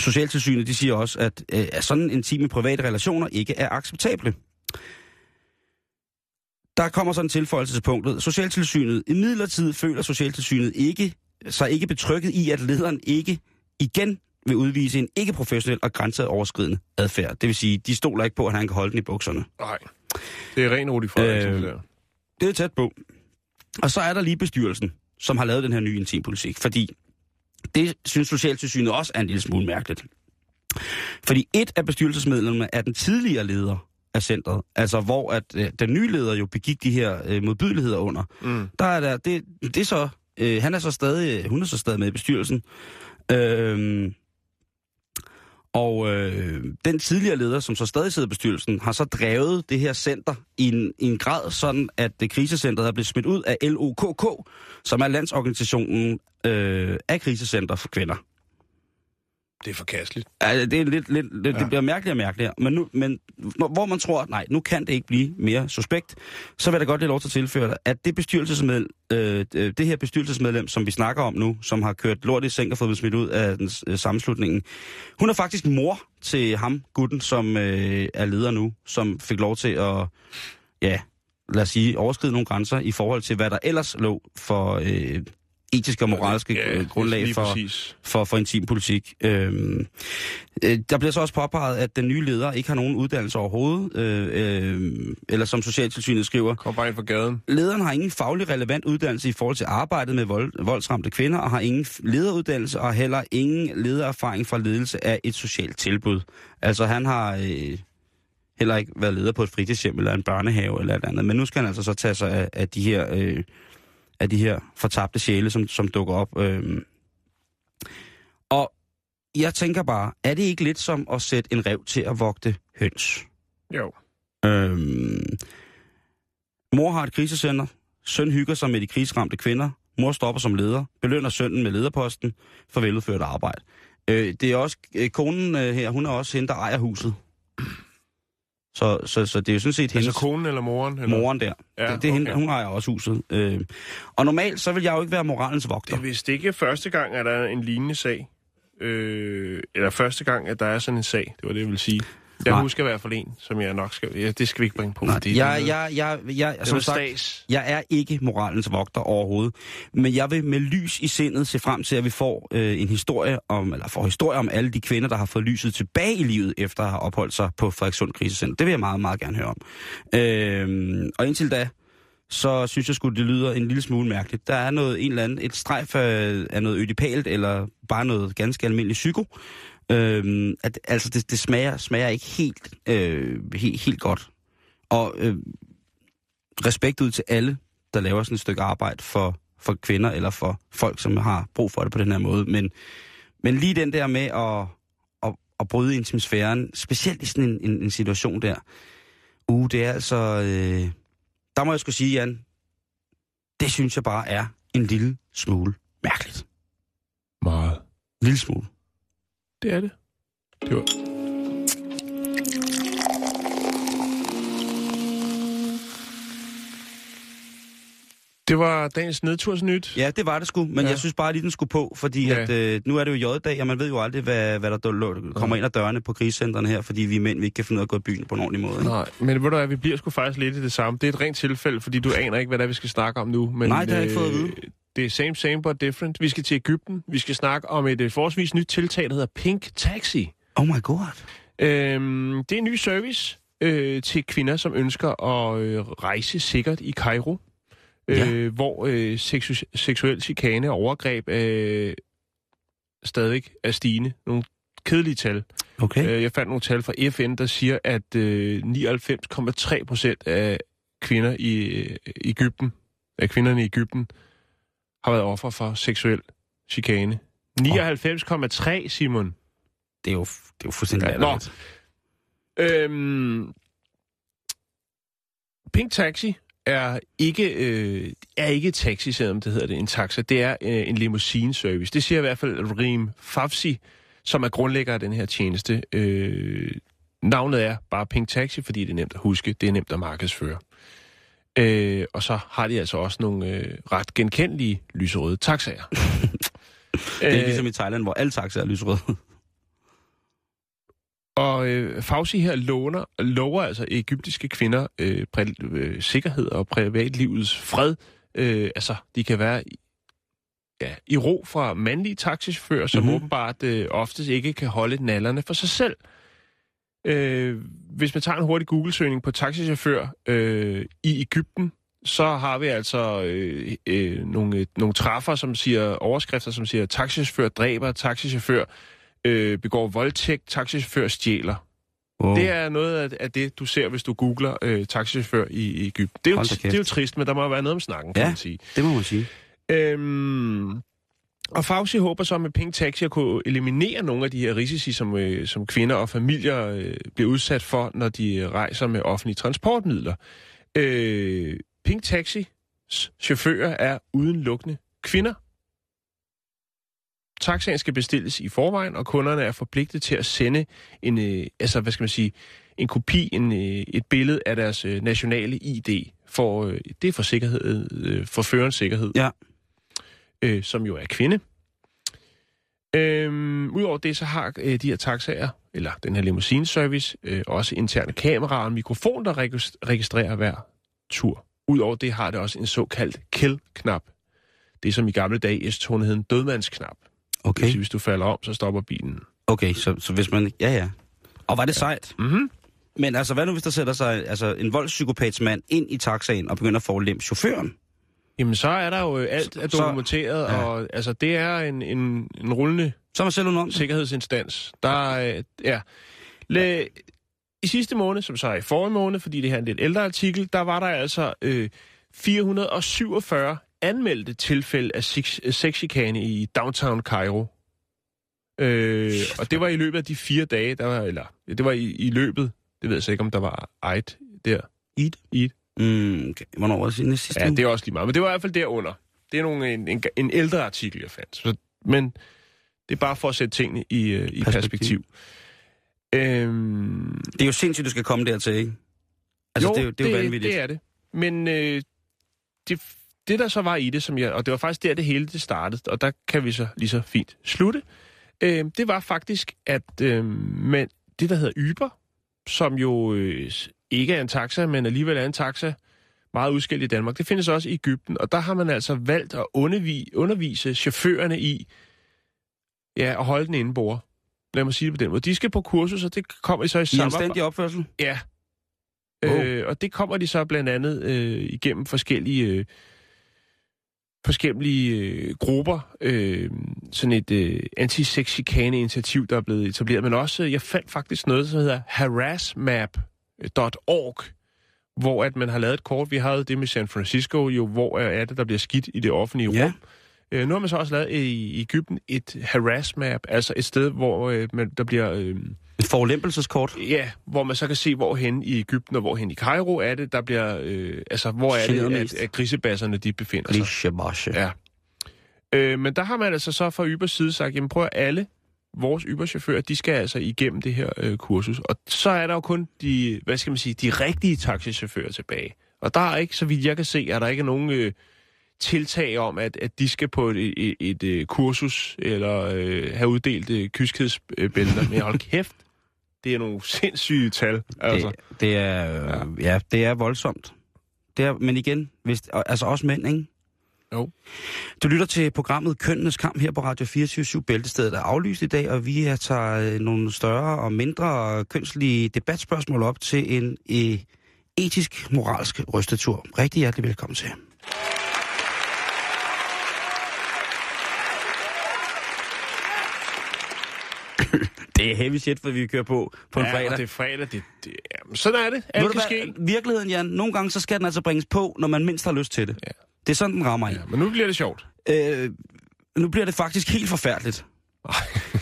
Socialtilsynet de siger også, at, øh, at sådan intime private relationer ikke er acceptable. Der kommer sådan en tilføjelse til punktet. Socialtilsynet, i midlertid føler Socialtilsynet ikke, sig ikke betrykket i, at lederen ikke igen vil udvise en ikke-professionel og grænseoverskridende adfærd. Det vil sige, de stoler ikke på, at han kan holde den i bukserne. Nej. Det er ren Rudi Frederiksen, Øh, der. Det er tæt på. Og så er der lige bestyrelsen, som har lavet den her nye intimpolitik, fordi det synes Socialtilsynet også er en lille smule mærkeligt. Fordi et af bestyrelsesmedlemmerne er den tidligere leder af centret, altså hvor at øh, den nye leder jo begik de her øh, modbydeligheder under. Mm. Der er der, det, det er så, øh, han er så stadig, hun er så stadig med i bestyrelsen. Øhm, og øh, den tidligere leder, som så stadig sidder i bestyrelsen, har så drevet det her center i en, i en grad sådan, at det krisecentret er blevet smidt ud af LOKK, som er landsorganisationen øh, af krisecenter for kvinder. Det er forkasteligt. Altså, det, er lidt, lidt, lidt, ja. det bliver mærkeligere og mærkeligere. Men, nu, men hvor man tror, at nej, nu kan det ikke blive mere suspekt, så vil jeg da godt lige lov til at tilføre dig, at det, bestyrelsesmedlem, øh, øh, det her bestyrelsesmedlem, som vi snakker om nu, som har kørt lort i seng og fået smidt ud af den øh, sammenslutningen, hun er faktisk mor til ham, gutten, som øh, er leder nu, som fik lov til at, ja, lad os sige, overskride nogle grænser i forhold til, hvad der ellers lå for øh, etiske og moralske Ja, ja, grundlag for, for, for intim politik. Øhm, øh, der bliver så også påpeget, at den nye leder ikke har nogen uddannelse overhovedet, øh, øh, eller som Socialtilsynet skriver, Kom bare ind fra gaden. lederen har ingen faglig relevant uddannelse i forhold til arbejdet med vold, voldsramte kvinder, og har ingen lederuddannelse, og heller ingen ledererfaring fra ledelse af et socialt tilbud. Altså han har øh, heller ikke været leder på et fritidshjem eller en børnehave eller et andet, men nu skal han altså så tage sig af, af de her... Øh, af de her fortabte sjæle, som, som dukker op. Øhm. Og jeg tænker bare, er det ikke lidt som at sætte en rev til at vogte høns? Jo. Øhm. Mor har et krisecenter. Søn hygger sig med de krigsramte kvinder. Mor stopper som leder. Belønner sønnen med lederposten for veludført arbejde. Øh, det er også øh, konen øh, her, hun er også hende, der ejer huset. Så, så, så det er jo sådan set hendes... Altså konen eller moren? Eller? Moren der. Ja, det, det er hende, okay. hun ejer også huset. Øh, og normalt, så vil jeg jo ikke være moralens vogter. Det er vist ikke første gang, at der er en lignende sag. Øh, eller første gang, at der er sådan en sag. Det var det, jeg vil sige. Jeg Nej. husker i hvert fald en, som jeg nok skal... Ja, det skal vi ikke bringe på. Nej, fordi jeg, det, jeg, jeg, jeg, det som sagt, stas. jeg er ikke moralens vogter overhovedet. Men jeg vil med lys i sindet se frem til, at vi får øh, en historie om, eller får historie om alle de kvinder, der har fået lyset tilbage i livet, efter at have opholdt sig på Frederikssund Krisecenter. Det vil jeg meget, meget gerne høre om. Øh, og indtil da, så synes jeg skulle det lyder en lille smule mærkeligt. Der er noget, en eller anden, et strejf af, af noget ødipalt, eller bare noget ganske almindeligt psyko. Øhm, at, altså, det, det smager, smager ikke helt, øh, helt, helt godt. Og øh, respekt ud til alle, der laver sådan et stykke arbejde for, for kvinder, eller for folk, som har brug for det på den her måde. Men, men lige den der med at, at, at bryde intimsfæren, specielt i sådan en, en, en situation der, uh, det er altså... Øh, der må jeg skulle sige, Jan, det synes jeg bare er en lille smule mærkeligt. Meget. En lille smule. Det er det. Det var... Det var dagens nedtursnyt. Ja, det var det sgu, men Ja. ja. jeg synes bare lige, den skulle på, fordi Ja. ja. at, øh, nu er det jo J-dag, og man ved jo aldrig, hvad, hvad der kommer ind ad dørene på krisecentrene her, fordi vi mænd vi ikke kan finde ud af at gå i byen på en ordentlig måde. Ikke? Nej, men ved du hvad, vi bliver sgu faktisk lidt i det samme. Det er et rent tilfælde, fordi du aner ikke, hvad det er, vi skal snakke om nu. Men, Nej, det har jeg ikke fået at vide. Det er same, same, but different. Vi skal til Ægypten. Vi skal snakke om et uh, forholdsvis nyt tiltag, der hedder Pink Taxi. Oh my god. Øhm, det er en ny service øh, til kvinder, som ønsker at øh, rejse sikkert i Cairo. Øh, Ja. Hvor øh, seksu- seksuel chikane og overgreb øh, stadig er stigende. Nogle kedelige tal. Okay. Øh, jeg fandt nogle tal fra FN, der siger, at øh, 99,3 procent af kvinder i øh, Ægypten, af kvinderne i Ægypten, har været offer for seksuel chikane. 99,3, Simon. Det er jo, det er jo fuldstændig Ja, nå. Øhm, Pink Taxi er ikke, øh, er ikke taxi, selvom det hedder det, en taxa. Det er øh, en limousineservice. Det siger i hvert fald Rim Fafsi, som er grundlægger af den her tjeneste. Øh, navnet er bare Pink Taxi, fordi det er nemt at huske. Det er nemt at markedsføre. Øh, og så har de altså også nogle øh, ret genkendelige lyserøde taxaer. Det er ligesom i Thailand, hvor alle taxaer er lyserøde. Og øh, Fauci her låner, lover altså egyptiske kvinder øh, præ, øh, sikkerhed og privatlivets fred. Øh, altså, de kan være i, ja, i ro fra mandlige taxichauffører, som Mhm. mm-hmm. åbenbart øh, oftest ikke kan holde nallerne for sig selv. Øh, hvis man tager en hurtig Google-søgning på taxichauffør øh, i Ægypten, så har vi altså øh, øh, nogle, øh, nogle træffer, som siger overskrifter, som siger taxichauffør dræber, taxichauffør øh, begår voldtægt, taxichauffør stjæler. Wow. Det er noget af, af det, du ser, hvis du googler øh, taxichauffør i, i Ægypten. Det er, jo, det er jo trist, men der må være noget om snakken, kan Ja. man sige. Det må man sige. Øhm, og Fauci håber så med Pink Taxi at kunne eliminere nogle af de her risici, som, øh, som kvinder og familier øh, bliver udsat for, når de øh, rejser med offentlige transportmidler. Øh, Pink Taxis chauffører er udelukkende kvinder. Taxaen skal bestilles i forvejen, og kunderne er forpligtet til at sende en, øh, altså, hvad skal man sige, en kopi, en, øh, et billede af deres øh, nationale ID. For, øh, det er for sikkerhed, øh, for førerens sikkerhed. Ja. Øh, som jo er kvinde. Øhm, Udover det, så har øh, de her taxaer, eller den her limousineservice, øh, også interne kameraer og en mikrofon, der regis- registrerer hver tur. Udover det har det også en såkaldt kill-knap. Det er som i gamle dage i S-togene hed en dødmandsknap. Okay, sige, hvis du falder om, så stopper bilen. okay så, så hvis man... Ja, ja. Og var det sejt? Mhm. Men altså, hvad nu hvis der sætter sig altså, en voldspsykopats mand ind i taxaen og begynder at forulempe chaufføren? Jamen, så er der jo øh, alt er Så- dokumenteret, ja. og altså, det er en, en, en rullende Så selv om sikkerhedsinstans. Der er, øh, ja. Le, I sidste måned, som så er i forrige måned, fordi det her er en lidt ældre artikel, der var der altså øh, 447 anmeldte tilfælde af sex- sexchikane i downtown Cairo. Øh, og det var i løbet af de fire dage, der var, eller det var i, i løbet, det ved jeg så ikke, om der var ejt der. Eid? Eid. Mm, okay. Hvornår var det siden sidste Ja, uge? det er også lige meget, men det var i hvert fald derunder. Det er nogle, en, en, en ældre artikel, jeg fandt. Så, men det er bare for at sætte tingene i, øh, i perspektiv. Perspektiv. Øhm, det er jo sindssygt, du skal komme dertil, ikke? Altså, jo, det, er jo- det er jo vanvittigt. det er det. Men øh, det, det, der så var i det, som jeg, og det var faktisk der, det hele det startede, og der kan vi så lige så fint slutte, øh, det var faktisk, at øh, men det, der hedder Uber, som jo øh, ikke er en taxa, men alligevel er en taxa, meget udskilt i Danmark, det findes også i Ægypten, og der har man altså valgt at undervise, undervise chaufførerne i ja, at holde den inde bord. Lad mig sige det på den måde. De skal på kursus, og det kommer de så i I samarbejde. anstændig opførsel? Ja. Wow. Øh, og det kommer de så blandt andet øh, igennem forskellige, øh, forskellige øh, grupper. Øh, sådan et øh, anti-sex-chikane-initiativ, der er blevet etableret. Men også, øh, jeg fandt faktisk noget, som hedder harassmap.org, hvor at man har lavet et kort. Vi havde det med San Francisco, jo, hvor er det, der bliver skidt i det offentlige rum. Ja. Øh, nu har man så også lavet i, Ægypten et harassmap, altså et sted, hvor øh, man, der bliver... Øh, Et forulempelseskort? Ja, hvor man så kan se, hvorhen i Ægypten og hvorhen i Cairo er det, der bliver... Øh, altså, hvor er det, at, at grisebasserne de befinder sig. Grisebasje. Ja. Øh, men der har man altså så fra Ubers side sagt, jamen prøv at alle vores Uber-chauffører, de skal altså igennem det her øh, kursus. Og så er der jo kun de, hvad skal man sige, de rigtige taxichauffører tilbage. Og der er ikke, så vidt jeg kan se, er der ikke nogen øh, tiltag om, at, at de skal på et, et, et, et øh, kursus, eller øh, have uddelt øh, kyskhedsbælter. Men hold kæft, det er nogle sindssyge tal. Altså. Det, det er, øh, ja. det er voldsomt. Det er, men igen, hvis, altså også mænd, ikke? Jo. Du lytter til programmet Kønnenes Kamp her på Radio 24 Bæltestedet er aflyst i dag, og vi er tager øh, nogle større og mindre kønslige debatspørgsmål op til en øh, etisk, moralsk rystetur. Rigtig hjertelig velkommen til. det er heavy shit, for vi kører på på en ja, fredag. og det er fredag, det, det, ja, Sådan er det. Alt kan ske. Virkeligheden, Jan, nogle gange så skal den altså bringes på, når man mindst har lyst til det. Ja. Det er sådan, den rammer ind. Ja, men nu bliver det sjovt. Øh, nu bliver det faktisk helt forfærdeligt.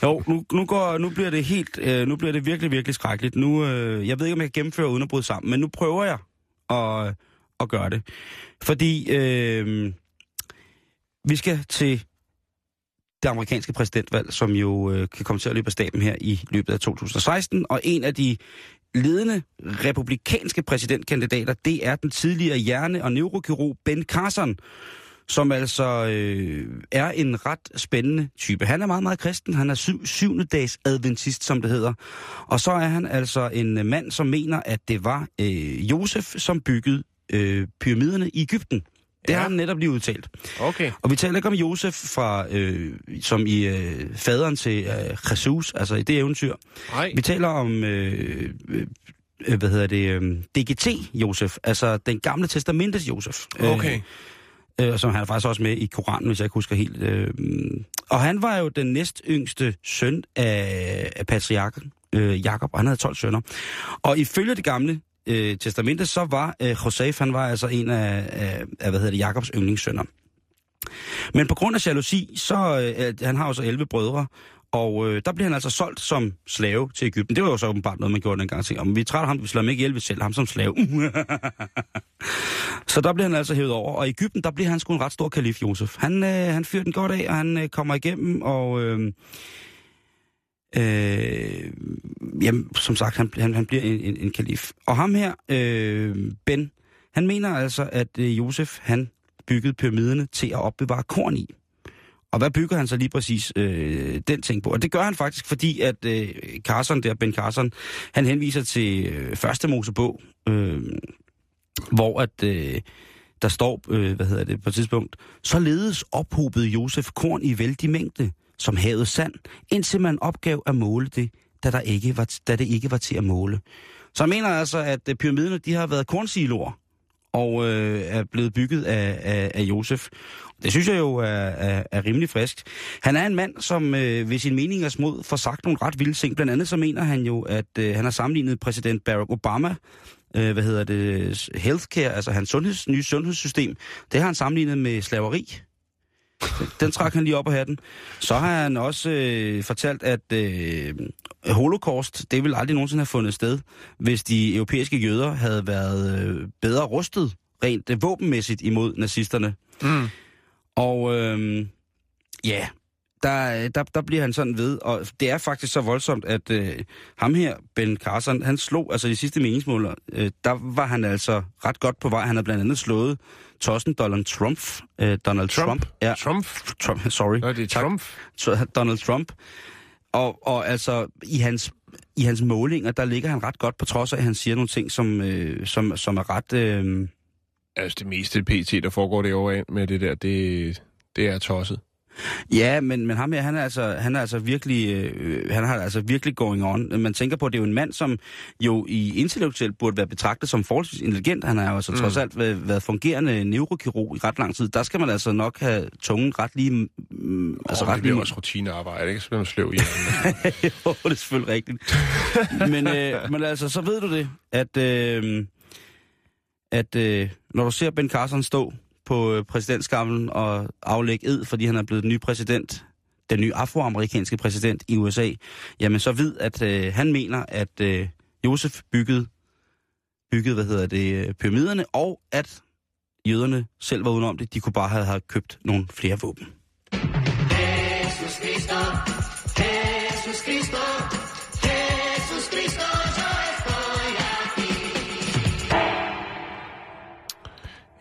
jo, nu, nu, går, nu bliver det helt, øh, nu bliver det virkelig, virkelig skrækkeligt. Nu, øh, jeg ved ikke, om jeg kan gennemføre uden at bryde sammen, men nu prøver jeg at, at gøre det. Fordi øh, vi skal til det amerikanske præsidentvalg, som jo øh, kan komme til at løbe af staben her i løbet af 2016, og en af de ledende republikanske præsidentkandidater, det er den tidligere hjerne- og neurokirurg Ben Carson, som altså øh, er en ret spændende type. Han er meget, meget kristen. Han er syv, syvende dags adventist, som det hedder. Og så er han altså en mand, som mener, at det var øh, Josef, som byggede øh, pyramiderne i Ægypten. Det Ja. har han netop lige udtalt. Okay. Og vi taler ikke om Josef fra, øh, som i øh, faderen til øh, Jesus, altså i det eventyr. Nej. Vi taler om, øh, øh, hvad hedder det, øh, DGT Josef, altså den gamle testamentes Josef. Okay. Øh, som han er faktisk også med i Koranen, hvis jeg ikke husker helt. Øh, og han var jo den næst yngste søn af, af patriarken, øh, Jakob, og han havde 12 sønner. Og ifølge det gamle øh, testamente, så var øh, Josef, han var altså en af, af, af hvad hedder det, Jakobs yndlingssønner. Men på grund af jalousi, så øh, han har jo så 11 brødre, og øh, der blev han altså solgt som slave til Ægypten. Det var jo så åbenbart noget, man gjorde dengang. Tænkte, om vi træder ham, vi slår ham ikke ihjel, vi sælger ham som slave. så der blev han altså hævet over. Og i Ægypten, der blev han sgu en ret stor kalif, Josef. Han, øh, han fyrer den godt af, og han øh, kommer igennem, og... Øh, Øh, jamen, som sagt, han, han, han bliver en, en, en kalif. Og ham her, øh, Ben, han mener altså, at øh, Josef, han byggede pyramiderne til at opbevare korn i. Og hvad bygger han så lige præcis øh, den ting på? Og det gør han faktisk, fordi at øh, Carson der, Ben Carson, han henviser til øh, første Mosebog, øh, hvor at øh, der står, øh, hvad hedder det, på et tidspunkt, således ophobede Josef korn i vældig mængde, som havet sand, indtil man opgav at måle det, da, der ikke var, da det ikke var til at måle. Så jeg mener altså, at øh, pyramiderne, de har været kornsiloer, og øh, er blevet bygget af, af, af Josef. Det synes jeg jo er, er, er rimelig frisk. Han er en mand, som øh, ved sin meningers mod får sagt nogle ret vilde ting. Blandt andet så mener han jo, at øh, han har sammenlignet præsident Barack Obama, øh, hvad hedder det, healthcare, altså hans sundheds, nye sundhedssystem, det har han sammenlignet med slaveri. Den, den trak han lige op af hatten. Så har han også øh, fortalt, at øh, holocaust, det ville aldrig nogensinde have fundet sted, hvis de europæiske jøder havde været øh, bedre rustet, rent øh, våbenmæssigt imod nazisterne. Mm. Og øh, ja, der, der, der bliver han sådan ved, og det er faktisk så voldsomt, at øh, ham her, Ben Carson, han slog, altså i de sidste meningsmåler, øh, der var han altså ret godt på vej. Han har blandt andet slået tossen Donald Trump. Øh, Donald Trump. Trump? Ja, Trump? Trump, sorry. Nå, det er Tak. Trump. Tr- Donald Trump. Og, og altså, i hans, i hans målinger, der ligger han ret godt, på trods af, at han siger nogle ting, som, øh, som, som er ret... Øh, Altså, det meste PT, der foregår derovre med det der, det, det er tosset. Ja, men, men ham her, han er altså, han er altså virkelig, øh, han har altså virkelig going on. Man tænker på, at det er jo en mand, som jo i intellektuelt burde være betragtet som forholdsvis intelligent. Han har jo altså mm. trods alt været, været fungerende neurokirurg i ret lang tid. Der skal man altså nok have tungen ret lige... Mm, altså Altså, ret det lige også rutinearbejde, ikke? Så bliver man sløv i jo, det er selvfølgelig rigtigt. men, øh, men altså, så ved du det, at, øh, at øh, når du ser Ben Carson stå på øh, præsidentskamlen og aflægge ed, fordi han er blevet den nye præsident, den nye afroamerikanske præsident i USA, jamen så ved, at øh, han mener, at øh, Josef byggede, byggede, hvad hedder det, øh, pyramiderne, og at jøderne selv var udenom det. De kunne bare have, have købt nogle flere våben.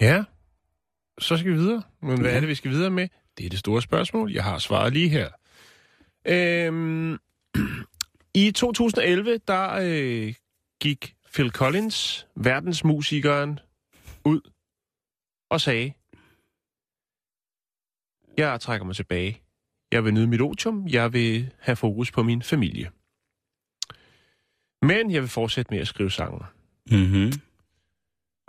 Ja, så skal vi videre. Men hvad er det, vi skal videre med? Det er det store spørgsmål. Jeg har svaret lige her. Øhm, I 2011, der øh, gik Phil Collins, verdensmusikeren, ud og sagde, jeg trækker mig tilbage. Jeg vil nyde mit otium. Jeg vil have fokus på min familie. Men jeg vil fortsætte med at skrive sange. Mm-hmm.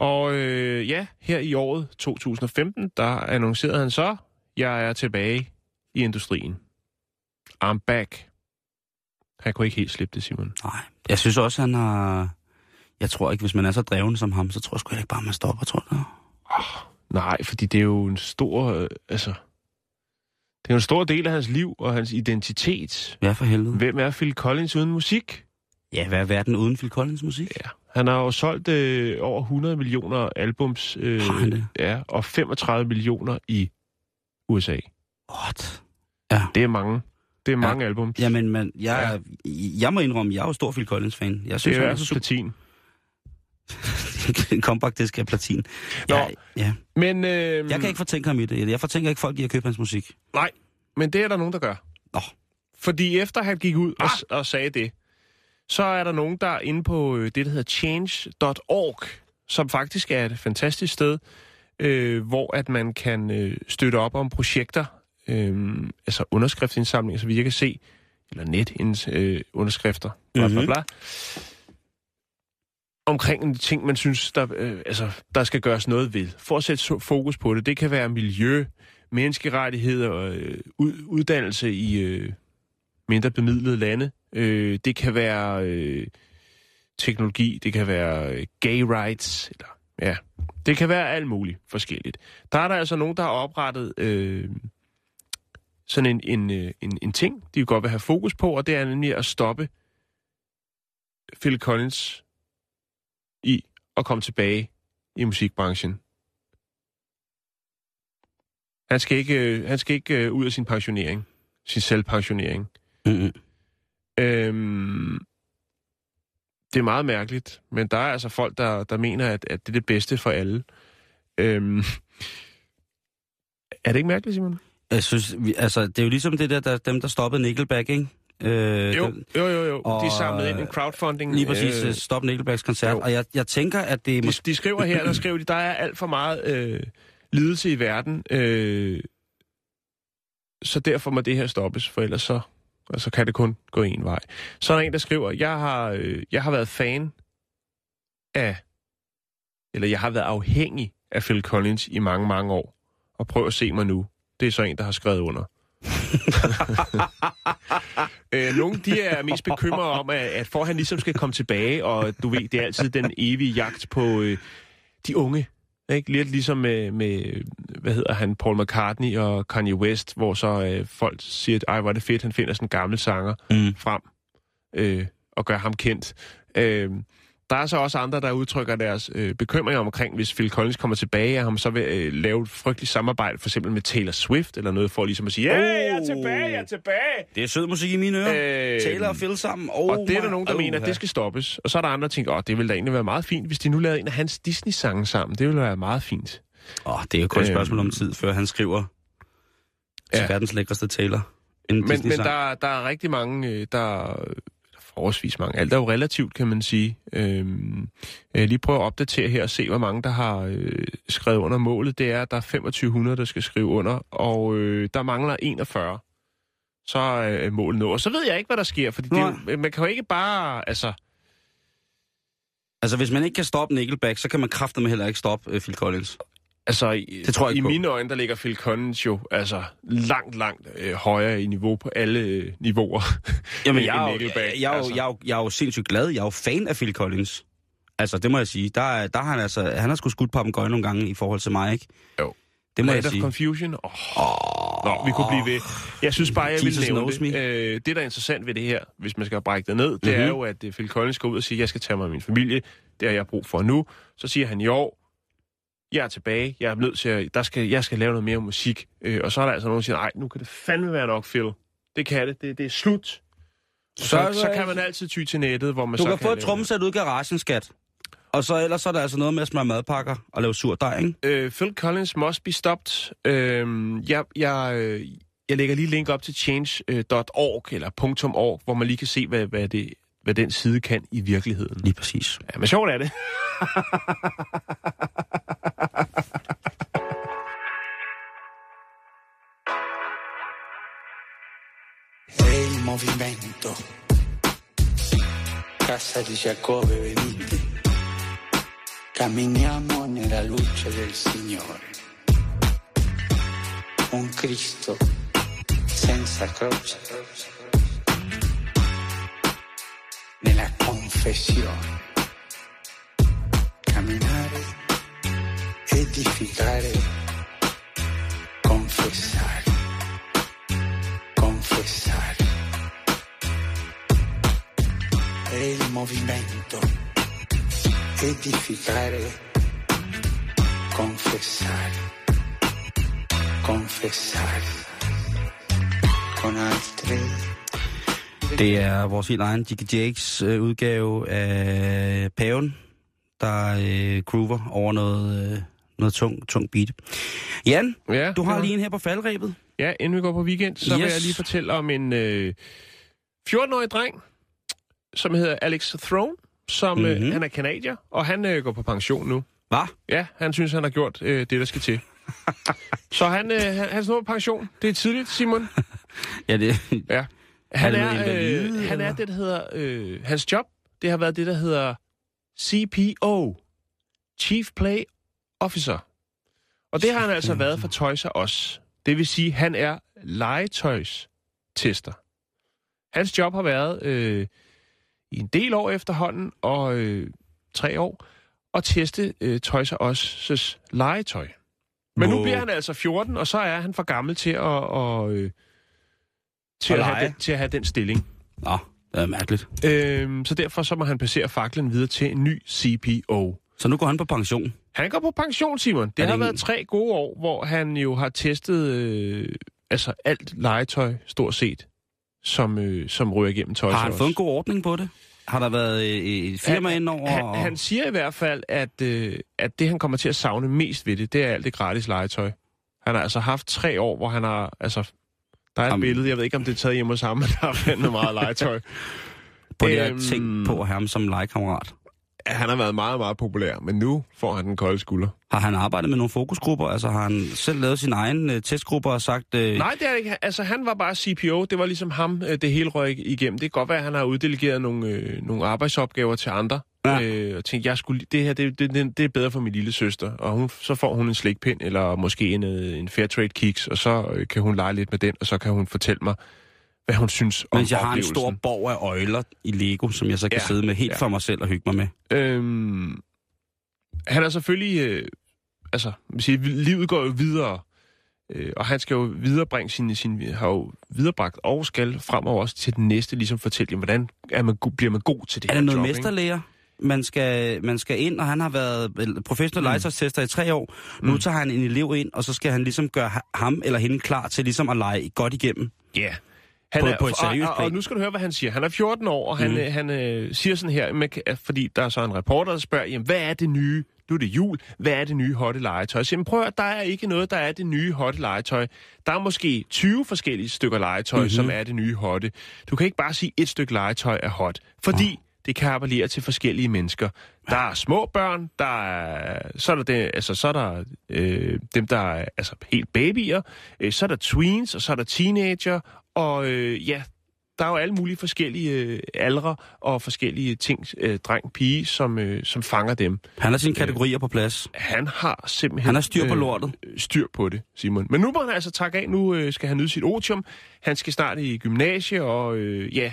Og øh, ja, her i året 2015, der annoncerede han så, jeg er tilbage i industrien. I'm back. Han kunne ikke helt slippe det, Simon. Nej, jeg synes også, han har... Jeg tror ikke, hvis man er så dreven som ham, så tror jeg sgu ikke bare, man stopper, tror du? Nej, fordi det er jo en stor... Øh, altså, det er jo en stor del af hans liv og hans identitet. Ja, for helvede. Hvem er Phil Collins uden musik? Ja, hvad er verden uden Phil Collins musik? Ja. Han har jo solgt øh, over 100 millioner albums. Øh, Har han det? Ja, og 35 millioner i USA. What? Det er mange. Det er mange albums. Jamen, man, jeg, ja. jeg må indrømme, jeg er jo stor Phil Collins-fan. Jeg det synes, er han altså super- platin. compact disk af platin. Nå. Ja, ja. Men, øh, Jeg kan ikke fortænke ham i det. Jeg fortænker ikke folk i at købe hans musik. Nej, men det er der nogen, der gør. Nå. Fordi efter han gik ud Ah. og, og sagde det, så er der nogen, der er inde på øh, det, der hedder change.org, som faktisk er et fantastisk sted, øh, hvor at man kan øh, støtte op om projekter, øh, altså underskriftsindsamlinger, så vi kan se, eller net øh, underskrifter, bla, bla, Mhm. bla, omkring en ting, man synes, der, øh, altså, der skal gøres noget ved. For at sætte fokus på det. Det kan være miljø, menneskerettigheder, øh, ud, uddannelse i øh, mindre bemidlede lande. Øh, det kan være øh, teknologi, det kan være øh, gay rights, eller ja, det kan være alt muligt forskelligt. Der er der altså nogen, der har oprettet øh, sådan en, en, øh, en, en ting, de godt vil have fokus på, og det er nemlig at stoppe Phil Collins i at komme tilbage i musikbranchen. Han skal ikke, øh, han skal ikke øh, ud af sin pensionering, sin selvpensionering. Mm-hmm. Øhm, det er meget mærkeligt, men der er altså folk, der, der mener, at, at det er det bedste for alle. Øhm, er det ikke mærkeligt, Simon? Jeg synes, vi, altså, det er jo ligesom det der, der dem, der stoppede Nickelback, ikke? Øh, Jo, den- jo, jo, jo. og, De samlede ind en crowdfunding. Lige præcis, Øh, øh, stop Nickelbacks koncert. jo. Og jeg, jeg tænker, at det er de, de skriver her, der skriver de, der er alt for meget øh, lidelse i verden, øh, så derfor må det her stoppes, for ellers så, så kan det kun gå en vej. Så er der en, der skriver, jeg har, øh, jeg har været fan af, eller jeg har været afhængig af Phil Collins i mange, mange år, og prøv at se mig nu. Det er så en, der har skrevet under. øh, nogle de er mest bekymrede om, at, at for at han ligesom skal komme tilbage, og du ved, det er altid den evige jagt på øh, de unge. Ikke? Lidt ligesom med, med, hvad hedder han, Paul McCartney og Kanye West, hvor så øh, folk siger, at ej, hvor er det fedt, han finder sådan en gammel sanger Mm. frem øh, og gør ham kendt. Øh, der er så også andre, der udtrykker deres øh, bekymringer omkring, hvis Phil Collins kommer tilbage, at han så vil øh, lave et frygteligt samarbejde, for eksempel med Taylor Swift eller noget, for ligesom at sige, ja, jeg er tilbage, jeg er tilbage. Det er sød musik i mine ører. Øh, Taylor og Phil sammen. Oh og det er der nogen, der oh, mener, at det skal stoppes. Og så er der andre, der tænker, åh, det ville da egentlig være meget fint, hvis de nu lavede en af hans Disney-sange sammen. Det ville være meget fint. Åh, det er jo kun et Øhm, spørgsmål om tid, før han skriver til Ja. verdens lækreste Taylor. En Men, men der, der er rigtig mange, øh, der forholdsvis mange. Alt er jo relativt, kan man sige. Øhm, jeg lige prøve at opdatere her og se, hvor mange, der har øh, skrevet under målet. Det er, at der er 2500, der skal skrive under, og øh, der mangler 41. Så er øh, målet nået. Og så ved jeg ikke, hvad der sker, fordi det, er jo- man kan jo ikke bare... Altså, Altså, hvis man ikke kan stoppe Nickelback, så kan man kraftedeme heller ikke stoppe uh, Phil Collins. Altså, i, Det tror jeg i på. mine øjne, der ligger Phil Collins jo altså langt, langt øh, højere i niveau på alle øh, niveauer. Jamen, jeg er, jo, jeg, jeg, jo, altså. jeg, er jo, jeg er jo sindssygt glad. Jeg er jo fan af Phil Collins. Altså, det må jeg sige. Der, er- der har han altså... Han har sgu skudt papegøje nogle gange i forhold til mig, ikke? Jo. Det må Land jeg of sige. Confusion. Oh. Nå, vi kunne blive ved. Jeg synes bare, jeg vil Jesus nævne knows det. me. Øh, det, der er interessant ved det her, hvis man skal brække det ned, det Mhm. er jo, at øh, Phil Collins går ud og siger, jeg skal tage mig af min familie. Det har jeg brug for nu. Så siger han år, jeg er tilbage. Jeg er nødt til at, der skal, jeg skal lave noget mere musik. Øh, og så er der altså nogen, der siger, nej, nu kan det fandme være nok, Phil. Det kan det. Det, det er slut. Så, så, så kan man altid ty til nettet, hvor man Du så kan få et trommesæt ud i garagen, skat. Og så ellers så er der altså noget med at smøre madpakker og lave sur dej, ikke? Øh, Phil Collins must be stopped. Øh, jeg, jeg, øh, jeg lægger lige link op til change.org eller .org, hvor man lige kan se, hvad, hvad, det, hvad den side kan i virkeligheden. Lige præcis. Ja, men sjovt er det. È il movimento. Casa di Giacobbe venite. Camminiamo nella luce del Signore. Un Cristo senza croce. Nella confessione. camminare, edificare, eh, confessare, confessare. È il movimento, edificare, eh, confessare, confessare. Con altri Det er vores helt egen Jiggy Jakes øh, udgave af Paven, der øh, groover over noget, øh, noget tung, tung beat. Jan, Ja, du har lige en her på faldrebet. Ja, inden vi går på weekend, så yes. vil jeg lige fortælle om en øh, 14-årig dreng, som hedder Alex Throne, som mm-hmm. Mhm. øh, han er kanadier, og han øh, går på pension nu. Hvad? Ja, han synes, han har gjort øh, det, der skal til. så han, øh, han, han snor på pension. Det er tidligt, Simon. Ja, det, Ja. Han er, invalide, øh, han er det, der hedder... Øh, hans job, det har været det, der hedder CPO. Chief Play Officer. Og det har han altså været for Toys R Us. Det vil sige, han er legetøjs-tester. Hans job har været øh, i en del år efterhånden, og øh, tre år, at teste øh, Toys R Us' legetøj. Men nu Wow. bliver han altså 14, og så er han for gammel til at, og, øh, til, At at have den, til at have den stilling. Nå, det er mærkeligt. Øhm, så derfor så må han passere faklen videre til en ny CPO. Så nu går han på pension. Han går på pension, Simon. Det, har en- været tre gode år, hvor han jo har testet øh, altså alt legetøj, stort set, som, øh, som ryger igennem Toys Har han fået en god ordning på det? Har der været øh, et firma han, ind over? Han, han siger i hvert fald, at, øh, at det, han kommer til at savne mest ved det, det er alt det gratis legetøj. Han har altså haft tre år, hvor han har... Altså, der er et Jamen. billede, jeg ved ikke, om det er taget hjemme hos ham, men der er fandme meget legetøj. på det øhm, her ting på ham som legekammerat. Han har været meget, meget populær, men nu får han den kolde skulder. Har han arbejdet med nogle fokusgrupper? Altså har han selv lavet sin egen øh, testgrupper og sagt... Øh, Nej, det er ikke. Altså, han var bare CPO. Det var ligesom ham, øh, det hele røg igennem. Det kan godt være, at han har uddelegeret nogle, øh, nogle arbejdsopgaver til andre. Ja. Øh, og tænkte, jeg skulle, det her det, det, det, det er bedre for min lille søster. Og hun, så får hun en slikpind, eller måske en, øh, en Fairtrade Kiks, og så øh, kan hun lege lidt med den, og så kan hun fortælle mig, hvad hun synes om Mens jeg har en stor borg af øjler i Lego, som jeg så kan Ja, sidde med helt ja. for mig selv og hygge mig med. Øhm, han er selvfølgelig... Øh, altså, sige, livet går jo videre, øh, og han skal jo viderebringe sin, sin... har jo viderebragt og skal fremover også til den næste, ligesom fortælle, hvordan er man, bliver man god til det Er det noget job, ikke? mesterlærer? Man skal, man skal ind, og han har været professionel mm. legetøjstester i tre år. Nu Mm. tager han en elev ind, og så skal han ligesom gøre ha- ham eller hende klar til ligesom at lege godt igennem. Ja. Yeah. Han På- er, på et seriøst og, og, og nu skal du høre, hvad han siger. Han er 14 år, og han, Mm. mm. han øh, siger sådan her, med, fordi der er så en reporter, der spørger, jamen, hvad er det nye? Nu er det jul. Hvad er det nye hotte legetøj? Så jamen, prøv at, der er ikke noget, der er det nye hotte legetøj. Der er måske 20 forskellige stykker legetøj, Mhm. mm-hmm. som er det nye hotte. Du kan ikke bare sige, et stykke legetøj er hot, fordi det kan appellere til forskellige mennesker. Der er små børn, der er, så er der, det, altså, så er der øh, dem, der er altså, helt babyer, øh, så er der tweens, og så er der teenager, og øh, ja, der er jo alle mulige forskellige øh, aldre og forskellige ting, øh, dreng, pige, som, øh, som fanger dem. Han har sine kategorier på plads. Han har simpelthen... Han har styr på lortet. Øh, styr på det, Simon. Men nu må han altså takke af. Nu øh, skal han nyde sit otium. Han skal snart i gymnasie, og øh, ja,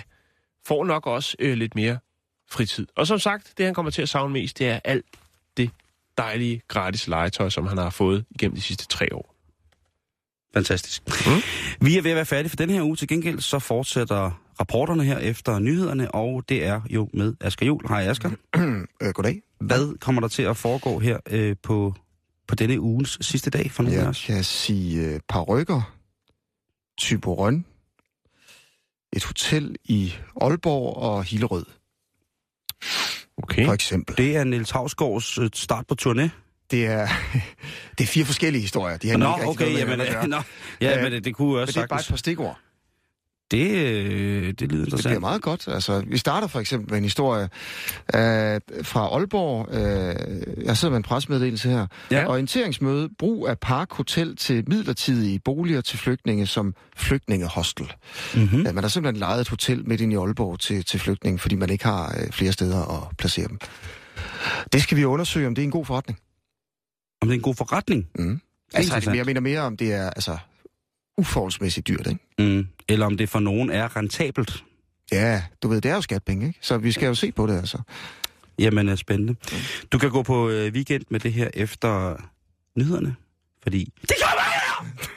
får nok også øh, lidt mere fritid. Og som sagt, det han kommer til at savne mest, det er alt det dejlige gratis legetøj, som han har fået igennem de sidste tre år. Fantastisk. Mm. Vi er ved at være færdige for den her uge. Til gengæld så fortsætter rapporterne her efter nyhederne, og det er jo med Asger Jul. Hej Asger. øh, goddag. Hvad kommer der til at foregå her øh, på, på denne ugens sidste dag for nogle af Jeg os? kan sige øh, Parrykker, Tyborøn, et hotel i Aalborg og Hillerød, Okay. for eksempel. Det er Niels Havsgaards øh, start på turné. Det er, det er fire forskellige historier. De har Nå, ikke okay, noget jamen, nå, ja, Øh, men det, det kunne jo Men også det er bare et par stikord. Det, øh, det lyder Det bliver interessant. meget godt. Altså, vi starter for eksempel med en historie øh, fra Aalborg. Øh, jeg sidder med en presmeddelelse her. Ja. Orienteringsmøde. Brug af Park Hotel til midlertidige boliger til flygtninge som flygtningehostel. Mm-hmm. Ja, man har simpelthen lejet et hotel midt inde i Aalborg til, til flygtninge, fordi man ikke har øh, flere steder at placere dem. Det skal vi undersøge, om det er en god forretning. Om det er en god forretning? Mm. Altså, jeg mener mere, om det er altså, uforholdsmæssigt dyrt, ikke? Mm. Eller om det for nogen er rentabelt. Ja, du ved, det er jo skatpenge, ikke? Så vi skal jo se på det, altså. Jamen, er spændende. Du kan gå på øh, weekend med det her efter nyhederne, fordi... Det kommer her!